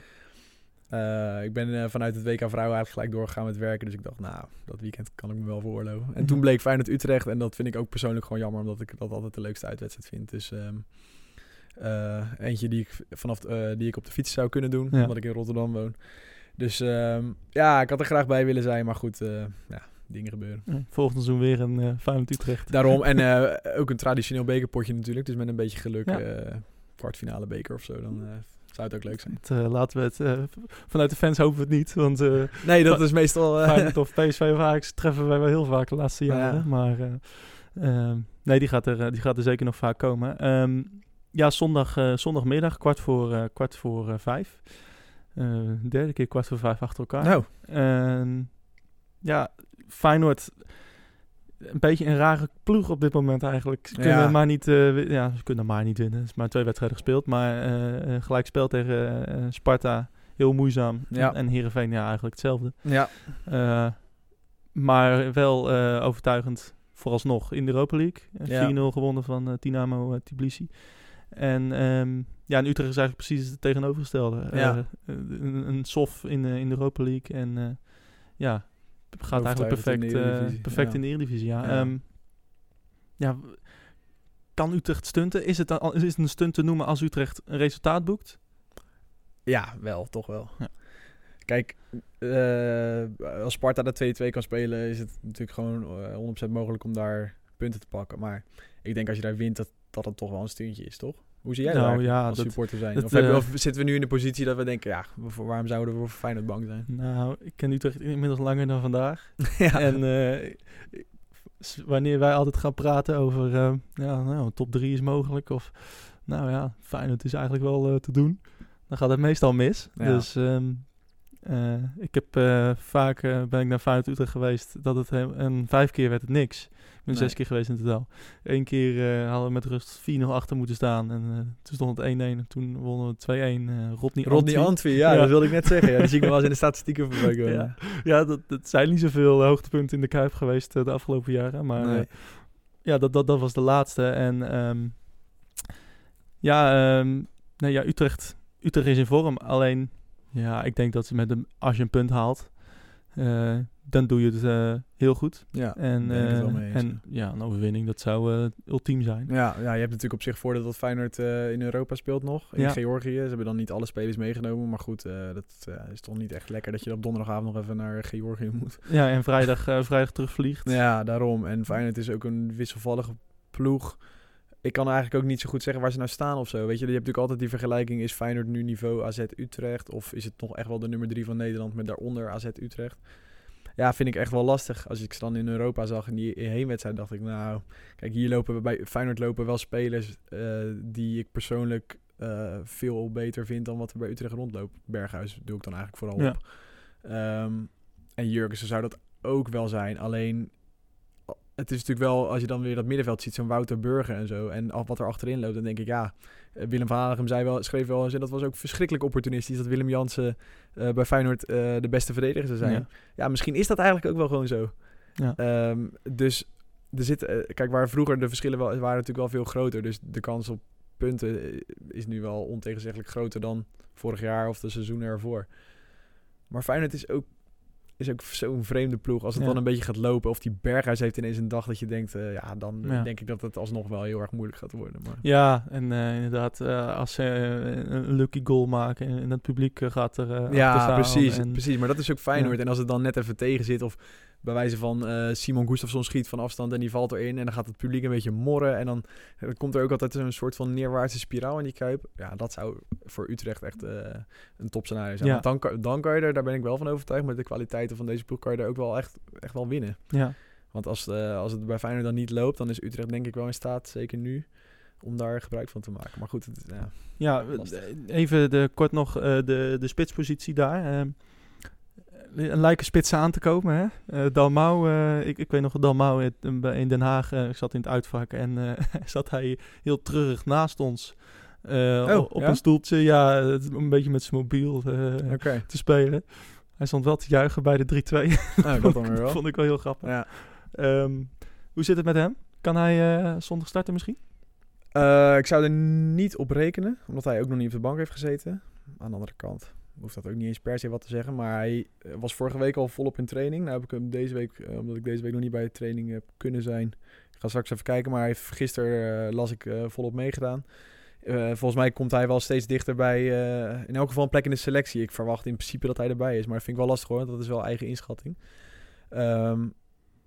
Eh, ik ben eh, vanuit het WK Vrouwen eigenlijk gelijk doorgegaan met werken. Dus ik dacht, nou, dat weekend kan ik me wel veroorloven. En Mhm. toen bleek Feyenoord Utrecht. En dat vind ik ook persoonlijk gewoon jammer, omdat ik dat altijd de leukste uitwedstrijd vind. Dus ehm, eh, eentje die ik, vanaf, die ik op de fiets zou kunnen doen, Ja. omdat ik in Rotterdam woon. Dus ehm, ja, ik had er graag bij willen zijn. Maar goed, ja, dingen gebeuren. Nee, volgend seizoen weer een Feyenoord Utrecht. Daarom, en ook een traditioneel bekerpotje natuurlijk. Dus met een beetje geluk, Ja. kwartfinale beker of zo, dan zou het ook leuk zijn. Het, eh, laten we het... eh, vanuit de fans hopen we het niet, want... eh Nee, dat is meestal... Feyenoord of PSV of Ajax treffen wij wel heel vaak de laatste Ja. jaren. Maar eh, ehm, nee, die gaat, er, die gaat er zeker nog vaak komen. Ehm, ja, zondag, zondagmiddag, kwart voor, kwart voor vijf. Derde keer kwart voor vijf achter elkaar. nou, Ehm, ja, Feyenoord, een beetje een rare ploeg op dit moment eigenlijk. Ze kunnen, Ja. maar, niet, wi- ja, ze kunnen maar niet winnen. Er is maar twee wedstrijden gespeeld. Maar eh, gelijk spel tegen eh, Sparta, heel moeizaam. Ja. En, en Heerenveen, ja, eigenlijk hetzelfde. ja. Maar wel overtuigend vooralsnog in de Europa League. Eh, Ja. 4-0 gewonnen van Dynamo eh, Tbilisi. En ehm, ja, in Utrecht is eigenlijk precies het tegenovergestelde. Ja. Een, een sof in, de- in de Europa League. En ja, gaat eigenlijk Overtuigend in perfect, de eh, Eredivisie, perfect ja. in de Eredivisie. Ja. Ja. Ehm, ja, kan Utrecht stunten? Is het, dan, is het een stunt te noemen als Utrecht een resultaat boekt? Ja, wel, toch wel. Ja. Kijk, eh, als Sparta de 2-2 kan spelen, is het natuurlijk gewoon eh, 100% mogelijk om daar punten te pakken. Maar ik denk als je daar wint, dat dat het toch wel een stuntje is, toch? Hoe zie jij Nou, ja, als dat- supporter zijn? dat, of, hebben- eh, of zitten we nu in de positie dat we denken, ja, waarom zouden we voor Feyenoord bang zijn? Nou, ik ken Utrecht inmiddels langer dan vandaag. ja. En eh, wanneer wij altijd gaan praten over, eh, ja, nou, top 3 is mogelijk. Of, nou ja, Feyenoord is eigenlijk wel te doen. Dan gaat het meestal mis. Ja. Dus ehm, eh, ik heb eh, vaak, eh, ben ik naar Feyenoord Utrecht geweest, dat het, he- en vijf keer werd het niks. Ik ben Nee. zes keer geweest in totaal. Eén keer hadden we met rust 4-0 achter moeten staan. En toen stond het 1-1. En toen wonnen we 2-1. eh Rodney Rodney Antwi. Ja, Ja. dat wilde ik net zeggen. Ja, die zie ik nog wel eens in de statistieken voorbij komen. Ja. Ja, dat, dat zijn niet zoveel hoogtepunten in de Kuip geweest de afgelopen jaren. Maar Nee. ja, dat, dat, dat was de laatste. En ehm, ja, ehm, nee, ja Utrecht, Utrecht is in vorm. Alleen, ja, ik denk dat ze met een, als je een punt haalt, eh, dan doe je het eh, heel goed. Ja, En, eh, eens, en ja, een overwinning, dat zou ultiem zijn. Ja, ja, je hebt natuurlijk op zich voordeel dat Feyenoord in Europa speelt nog. In Ja. Georgië. Ze hebben dan niet alle spelers meegenomen. Maar goed, dat is toch niet echt lekker dat je op donderdagavond nog even naar Georgië moet. Ja, en vrijdag, vrijdag terugvliegt. Ja, daarom. En Feyenoord is ook een wisselvallige ploeg. Ik kan eigenlijk ook niet zo goed zeggen waar ze nou staan of zo. Weet je, je hebt natuurlijk altijd die vergelijking. Is Feyenoord nu niveau AZ Utrecht? Of is het nog echt wel de nummer drie van Nederland met daaronder AZ Utrecht? Ja, vind ik echt wel lastig. Als ik ze dan in Europa zag in die heenwedstrijd, dacht ik, nou, kijk, hier lopen we bij Feyenoord lopen wel spelers eh, die ik persoonlijk eh, veel beter vind dan wat er bij Utrecht rondloopt. Berghuis doe ik dan eigenlijk vooral Ja. op. Ehm, en Jurgensen zou dat ook wel zijn. Alleen, het is natuurlijk wel, als je dan weer dat middenveld ziet, zo'n Wouter Burger en zo. En af wat er achterin loopt, dan denk ik, ja, eh, Willem van Hanegem zei wel, schreef wel eens, en dat was ook verschrikkelijk opportunistisch, dat Willem Jansen eh, bij Feyenoord eh, de beste verdediger zou zijn. Ja. Ja. misschien is dat eigenlijk ook wel gewoon zo. Ja. Ehm, dus er zit, kijk, waar vroeger de verschillen wel, waren natuurlijk wel veel groter. Dus de kans op punten is nu wel ontegenzeggelijk groter dan vorig jaar of de seizoenen ervoor. Maar Feyenoord is ook, is ook zo'n vreemde ploeg. Als het Ja. dan een beetje gaat lopen of die Berghuis heeft ineens een dag dat je denkt... eh, ja, dan Ja. denk ik dat het alsnog wel heel erg moeilijk gaat worden. Maar... Ja, en eh, inderdaad, eh, als ze een lucky goal maken en, en het publiek gaat er Ja, precies, en- precies. Maar dat is ook Feyenoord. Ja. En als het dan net even tegen zit... of bij wijze van eh, Simon Gustafsson schiet van afstand en die valt erin... en dan gaat het publiek een beetje morren... en dan eh, komt er ook altijd een soort van neerwaartse spiraal in die Kuip. Ja, dat zou voor Utrecht echt eh, een topscenario zijn. Ja. Want dan, dan kan je er, daar ben ik wel van overtuigd... met de kwaliteiten van deze ploeg kan je er ook wel echt, echt wel winnen. Ja, Want als, eh, als het bij Feyenoord dan niet loopt... dan is Utrecht denk ik wel in staat, zeker nu... om daar gebruik van te maken. Maar goed, het, ja, ja Lastig. even de, kort nog de, de spitspositie daar. Ehm, een lijke spits aan te komen. Hè? Eh, Dalmau, eh, ik, ik weet nog Dalmau in, in Den Haag. eh, ik zat in het uitvak en eh, zat hij heel treurig naast ons. eh, Oh, op ja? een stoeltje, ja, een beetje met zijn mobiel eh, te spelen. Hij stond wel te juichen bij de 3-2. Nou, dat wel. vond ik wel heel grappig. Ja. Ehm, hoe zit het met hem? Kan hij eh, zondag starten misschien? Eh, ik zou er niet op rekenen, omdat hij ook nog niet op de bank heeft gezeten. Aan de andere kant hoeft dat ook niet eens per se wat te zeggen. Maar hij eh, was vorige week al volop in training. Nou heb ik hem deze week, eh, omdat ik deze week nog niet bij de training heb kunnen zijn. Ik ga straks even kijken, maar hij heeft gisteren, eh, las ik, volop meegedaan. Volgens mij komt hij wel steeds dichter bij, in elk geval een plek in de selectie. Ik verwacht in principe dat hij erbij is, maar dat vind ik wel lastig hoor, dat is wel eigen inschatting. Ehm,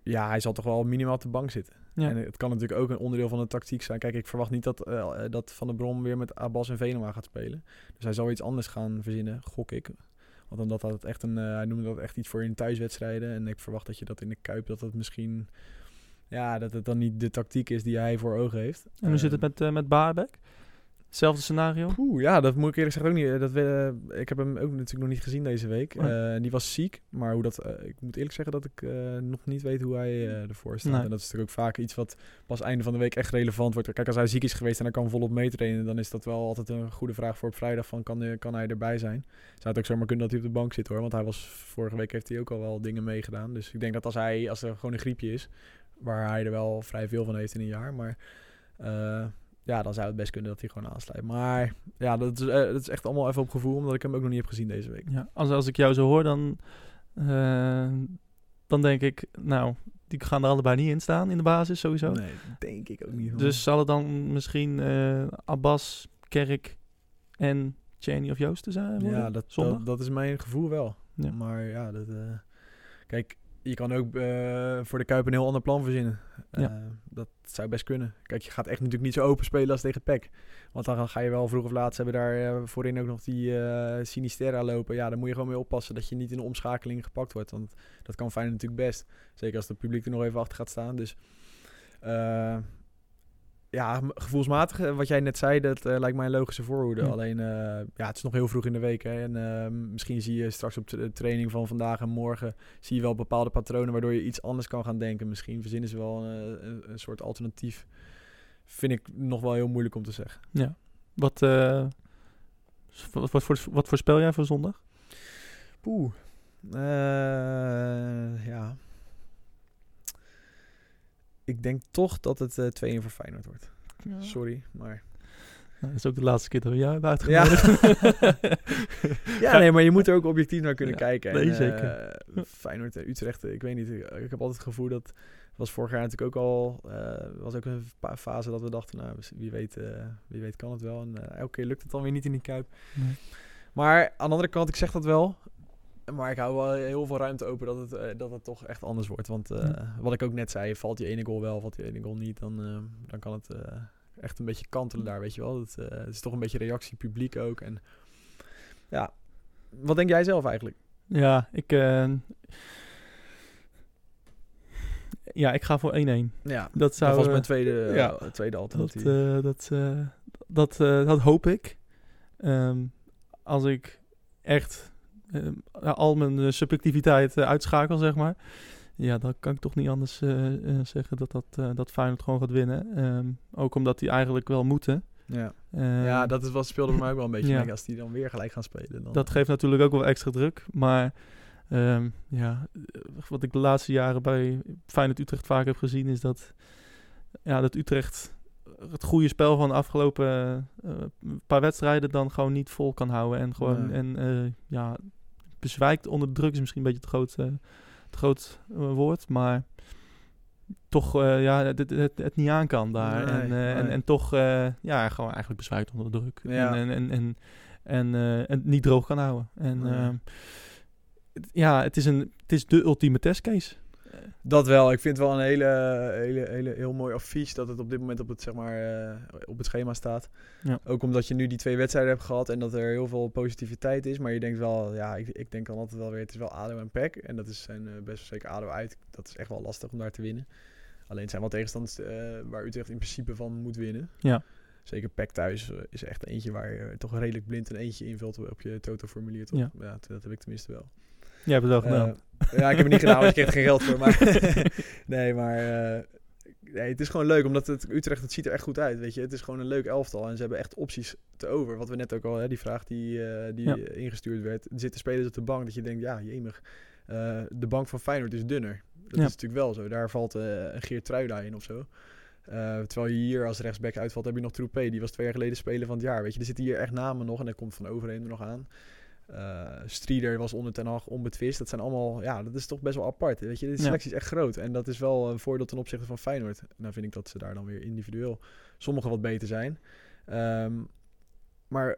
ja, hij zal toch wel minimaal op de bank zitten. Ja. En het kan natuurlijk ook een onderdeel van de tactiek zijn. Kijk, ik verwacht niet dat, eh, dat Van der Brom weer met Abbas en Venema gaat spelen. Dus hij zal iets anders gaan verzinnen, gok ik. Want omdat dat echt een, eh, hij noemde dat echt iets voor in thuiswedstrijden. En ik verwacht dat je dat in de Kuip, dat het misschien, ja, dat het dan niet de tactiek is die hij voor ogen heeft. En hoe zit het Eh, met, eh met Baarbek? Hetzelfde scenario? Oeh, ja, dat moet ik eerlijk zeggen ook niet. eh, Dat we, eh, ik heb hem ook natuurlijk nog niet gezien deze week. Nee. Eh, die was ziek. Maar hoe dat, ik moet eerlijk zeggen dat ik nog niet weet hoe hij ervoor staat. Nee. En dat is natuurlijk ook vaak iets wat pas einde van de week echt relevant wordt. Kijk, als hij ziek is geweest en hij kan volop meetrainen, dan is dat wel altijd een goede vraag voor op vrijdag van kan, kan hij erbij zijn. Zou het ook zomaar kunnen dat hij op de bank zit hoor. Want hij was vorige week heeft hij ook al wel dingen meegedaan. Dus ik denk dat als hij, als er gewoon een griepje is, waar hij er wel vrij veel van heeft in een jaar. Maar ja, dan zou het best kunnen dat hij gewoon aansluit. Maar ja, dat is, eh, dat is echt allemaal even op gevoel, omdat ik hem ook nog niet heb gezien deze week. Ja, als, als ik jou zo hoor, dan, eh, dan denk ik, nou, die gaan er allebei niet in staan in de basis sowieso. Nee, denk ik ook niet. hoor. Dus zal het dan misschien eh, Abbas, Kerk en Cheney of Joosten zijn? worden? ja, dat, dat, dat is mijn gevoel wel. Ja. Maar ja, dat, kijk, je kan ook eh, voor de Kuip een heel ander plan verzinnen. Ja. Eh, dat zou best kunnen. Kijk, je gaat echt natuurlijk niet zo open spelen als tegen PEC. Want dan ga je wel vroeg of laat, ze hebben daar eh, voorin ook nog die Sinisterra lopen. Ja, daar moet je gewoon mee oppassen dat je niet in de omschakeling gepakt wordt. Want dat kan fijn natuurlijk best. Zeker als het publiek er nog even achter gaat staan. Dus eh, ja, gevoelsmatig, eh, wat jij net zei, dat eh, lijkt mij een logische voorhoede. Ja. Alleen, eh, ja, het is nog heel vroeg in de week. Hè, en eh, misschien zie je straks op de training van vandaag en morgen... zie je wel bepaalde patronen waardoor je iets anders kan gaan denken. Misschien verzinnen ze wel een, een, een soort alternatief. Vind ik nog wel heel moeilijk om te zeggen. Ja. Wat, wat, wat, voor, wat voorspel jij voor zondag? Poeh. Eh, ja. Ik denk toch dat het eh 2-1 voor Feyenoord wordt. Sorry, maar... Nou, dat is ook de laatste keer dat we jou hebben Ja. uitgenodigd. ja, nee, maar je moet er ook objectief naar kunnen Ja, kijken. nee, En, zeker. eh, Feyenoord en Utrecht, ik weet niet. Ik, ik heb altijd het gevoel dat... was vorig jaar natuurlijk ook al... eh was ook een fase dat we dachten, nou, wie weet, eh, wie weet kan het wel. En eh, elke keer lukt het dan weer niet in die Kuip. Nee. Maar aan de andere kant, ik zeg dat wel. Maar ik hou wel heel veel ruimte open dat het, eh, dat het toch echt anders wordt. Want eh, Ja. wat ik ook net zei, valt die ene goal wel, valt die ene goal niet, dan, eh, dan kan het echt een beetje kantelen daar, weet je wel. Het, het is toch een beetje reactie publiek ook. En ja, wat denk jij zelf eigenlijk? Ja, ik... ja, ik ga voor 1-1. Ja, Dat zou... dat was mijn tweede, ja. tweede Dat, alternatief. dat, dat, eh, dat hoop ik. Ehm, als ik echt al mijn eh, subjectiviteit eh, uitschakel, zeg maar. Ja, dan kan ik toch niet anders eh, eh, zeggen dat, dat, eh, dat Feyenoord gewoon gaat winnen. Ehm, ook omdat die eigenlijk wel moeten. ja. Ehm, ja, dat is wat speelde voor mij ook wel een beetje. Ja. Als die dan weer gelijk gaan spelen. Dan, dat geeft natuurlijk ook wel extra druk. Maar ehm, ja, eh, wat ik de laatste jaren bij Feyenoord Utrecht vaak heb gezien... is dat, ja, dat Utrecht het goede spel van de afgelopen eh, paar wedstrijden... dan gewoon niet vol kan houden. En gewoon Nee. en, eh, ja, bezwijkt onder de druk is misschien een beetje te groot, eh, te groot eh, woord. Maar toch uh, ja, het, het, het, het, niet aan kan daar. Nee, en, uh, nee. en, en toch uh, ja, gewoon eigenlijk bezwijkt onder de druk. Ja. En, en, en, en, en niet droog kan houden. En Nee. het- ja, het is, een, het is de ultieme testcase. Dat wel. Ik vind het wel een hele, hele, hele, heel mooi affiche dat het op dit moment op het, zeg maar, eh, op het schema staat. Ja. Ook omdat je nu die twee wedstrijden hebt gehad en dat er heel veel positiviteit is. Maar je denkt wel, ja, ik, ik denk dan altijd wel weer, het is wel ADO en PEC. En dat is zijn eh, best wel zeker ADO uit. Dat is echt wel lastig om daar te winnen. Alleen het zijn wel tegenstanders eh, waar Utrecht in principe van moet winnen. Ja. Zeker PEC thuis is echt eentje waar je toch redelijk blind een eentje invult op je toto-formulier. Toch? Ja. Ja, dat heb ik tenminste wel. Jij hebt het wel gedaan. Eh, ja, ik heb het niet gedaan, want ik kreeg er geen geld voor. Maar nee, maar eh, nee, het is gewoon leuk, omdat het Utrecht, het ziet er echt goed uit, weet je. Het is gewoon een leuk elftal en ze hebben echt opties te over. Wat we net ook al, hè, die vraag die, eh, die Ja. ingestuurd werd. Er zitten spelers op de bank dat je denkt, ja, jemig. de bank van Feyenoord is dunner. Dat Ja. is natuurlijk wel zo. Daar valt een Geert Truida in of zo. Terwijl je hier als rechtsback uitvalt, heb je nog Troepé. Die was twee jaar geleden speler van het jaar. Weet je, er zitten hier echt namen nog en er komt Van Overheem er nog aan. Eh Strieder was onder ten Hag onbetwist. Dat zijn allemaal, ja, dat is toch best wel apart. Weet je, de Ja. selectie is echt groot. En dat is wel een voordeel ten opzichte van Feyenoord. Nou vind ik dat ze daar dan weer individueel sommigen wat beter zijn. Ehm, maar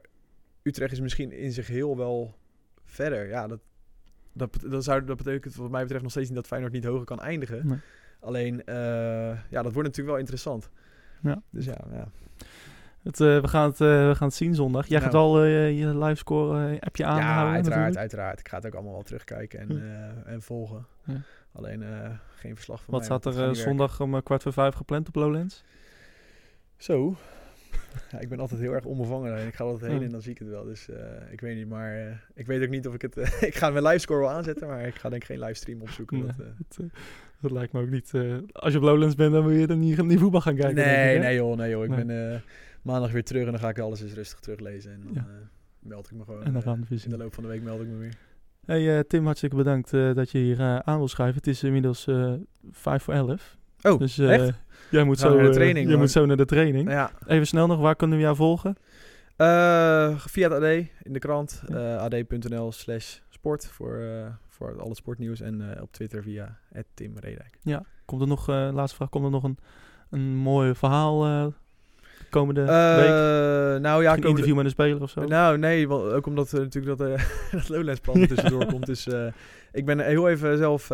Utrecht is misschien in zich heel wel verder. Ja, dat, dat, dat, zou, dat betekent wat mij betreft nog steeds niet dat Feyenoord niet hoger kan eindigen. Nee. Alleen, eh, ja, dat wordt natuurlijk wel interessant. Ja. Dus ja, ja. Het, eh, we, gaan het, eh, we gaan het zien zondag. Jij Nou. gaat al eh, je livescore appje ja aanhouden uiteraard, natuurlijk. uiteraard. Ik ga het ook allemaal wel terugkijken en, Hm. en volgen. Ja. Alleen geen verslag van Wat mij. staat er werken. zondag om kwart voor vijf gepland op Lowlands? Zo. Ja, ik ben altijd heel erg onbevangen daarin. Ik ga altijd heen Ja. en dan zie ik het wel. Dus ik weet niet, maar ik weet ook niet of ik het... ik ga mijn livescore wel aanzetten, maar ik ga denk ik geen livestream opzoeken. Nee, Dat, dat, lijkt me ook niet. als je op Lowlands bent, dan wil je dan niet, niet voetbal gaan kijken. nee, nee joh, nee joh. Ik Nee. ben maandag weer terug en dan ga ik alles eens rustig teruglezen. En dan Ja. eh, meld ik me gewoon. En dan eh, gaan we in de loop van de week meld ik me weer. Hey eh, Tim, hartstikke bedankt dat je hier aan wil schrijven. Het is inmiddels vijf voor elf. Oh, dus echt? jij moet zo, naar de training, jij moet zo naar de training. Ja, Even snel nog, waar kunnen we jou volgen? Via het AD in de krant. Ja. ad.nl slash sport voor, eh, voor al het sportnieuws. En op Twitter via Tim Redijk. Komt er nog, laatste vraag, komt er nog een, een mooi verhaal komende week? Eh, nou ja, een interview met een speler of zo? Nou, nee, wel, ook omdat eh, natuurlijk dat, eh dat Lowlands plan tussendoor komt. Dus ik ben heel even zelf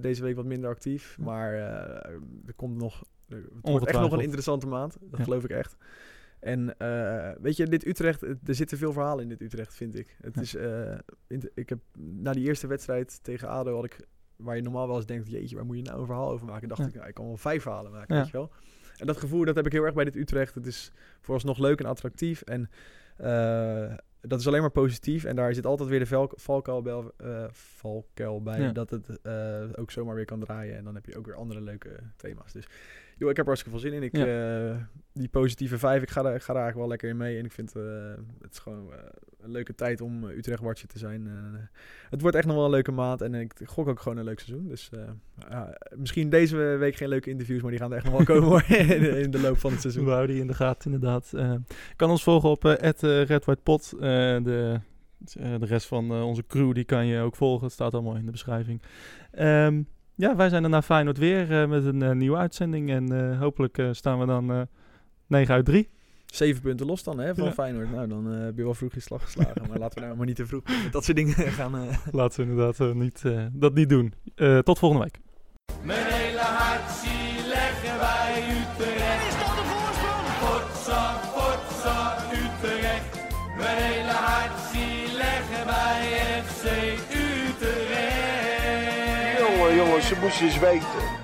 deze week wat minder actief. Maar er komt nog... Het wordt echt nog een interessante maand. Dat Ja. geloof ik echt. En weet je, dit Utrecht, er zitten veel verhalen in dit Utrecht, vind ik. Het Ja. is, in de- ik heb na die eerste wedstrijd tegen ADO had ik, waar je normaal wel eens denkt, jeetje, waar moet je nou een verhaal over maken? Dacht Ja. ik, nou, ik kan wel vijf verhalen maken, Ja. weet je wel. En dat gevoel, dat heb ik heel erg bij dit Utrecht. Het is vooralsnog leuk en attractief. En eh, dat is alleen maar positief. En daar zit altijd weer de valkuil bij, eh, valkuil bij Ja. dat het eh, ook zomaar weer kan draaien. En dan heb je ook weer andere leuke thema's. Dus joh, ik heb er hartstikke veel zin in. Ik, eh, die positieve vijf, ik ga, daar, ik ga daar eigenlijk wel lekker in mee. En ik vind eh, het is gewoon eh, een leuke tijd om Utrecht watcher te zijn. Het wordt echt nog wel een leuke maand. En ik gok ook gewoon een leuk seizoen. Dus misschien deze week geen leuke interviews, maar die gaan er echt nog wel komen hoor, in, de- in de loop van het seizoen. We houden die in de gaten, inderdaad. Kan ons volgen op Red White Pot. Eh, de, de rest van onze crew die kan je ook volgen. Het staat allemaal in de beschrijving. Ehm, ja, wij zijn er na Feyenoord weer eh, met een eh, nieuwe uitzending. En eh, hopelijk eh, staan we dan eh 9 uit 3. Zeven punten los dan hè, van Ja. Feyenoord. Nou, dan eh, heb je wel vroeg je slag geslagen. maar laten we nou maar niet te vroeg met dat soort dingen gaan. eh. Laten we inderdaad niet, eh, dat niet doen. Eh, tot volgende week. Mijn hele hart Moesten eens weten.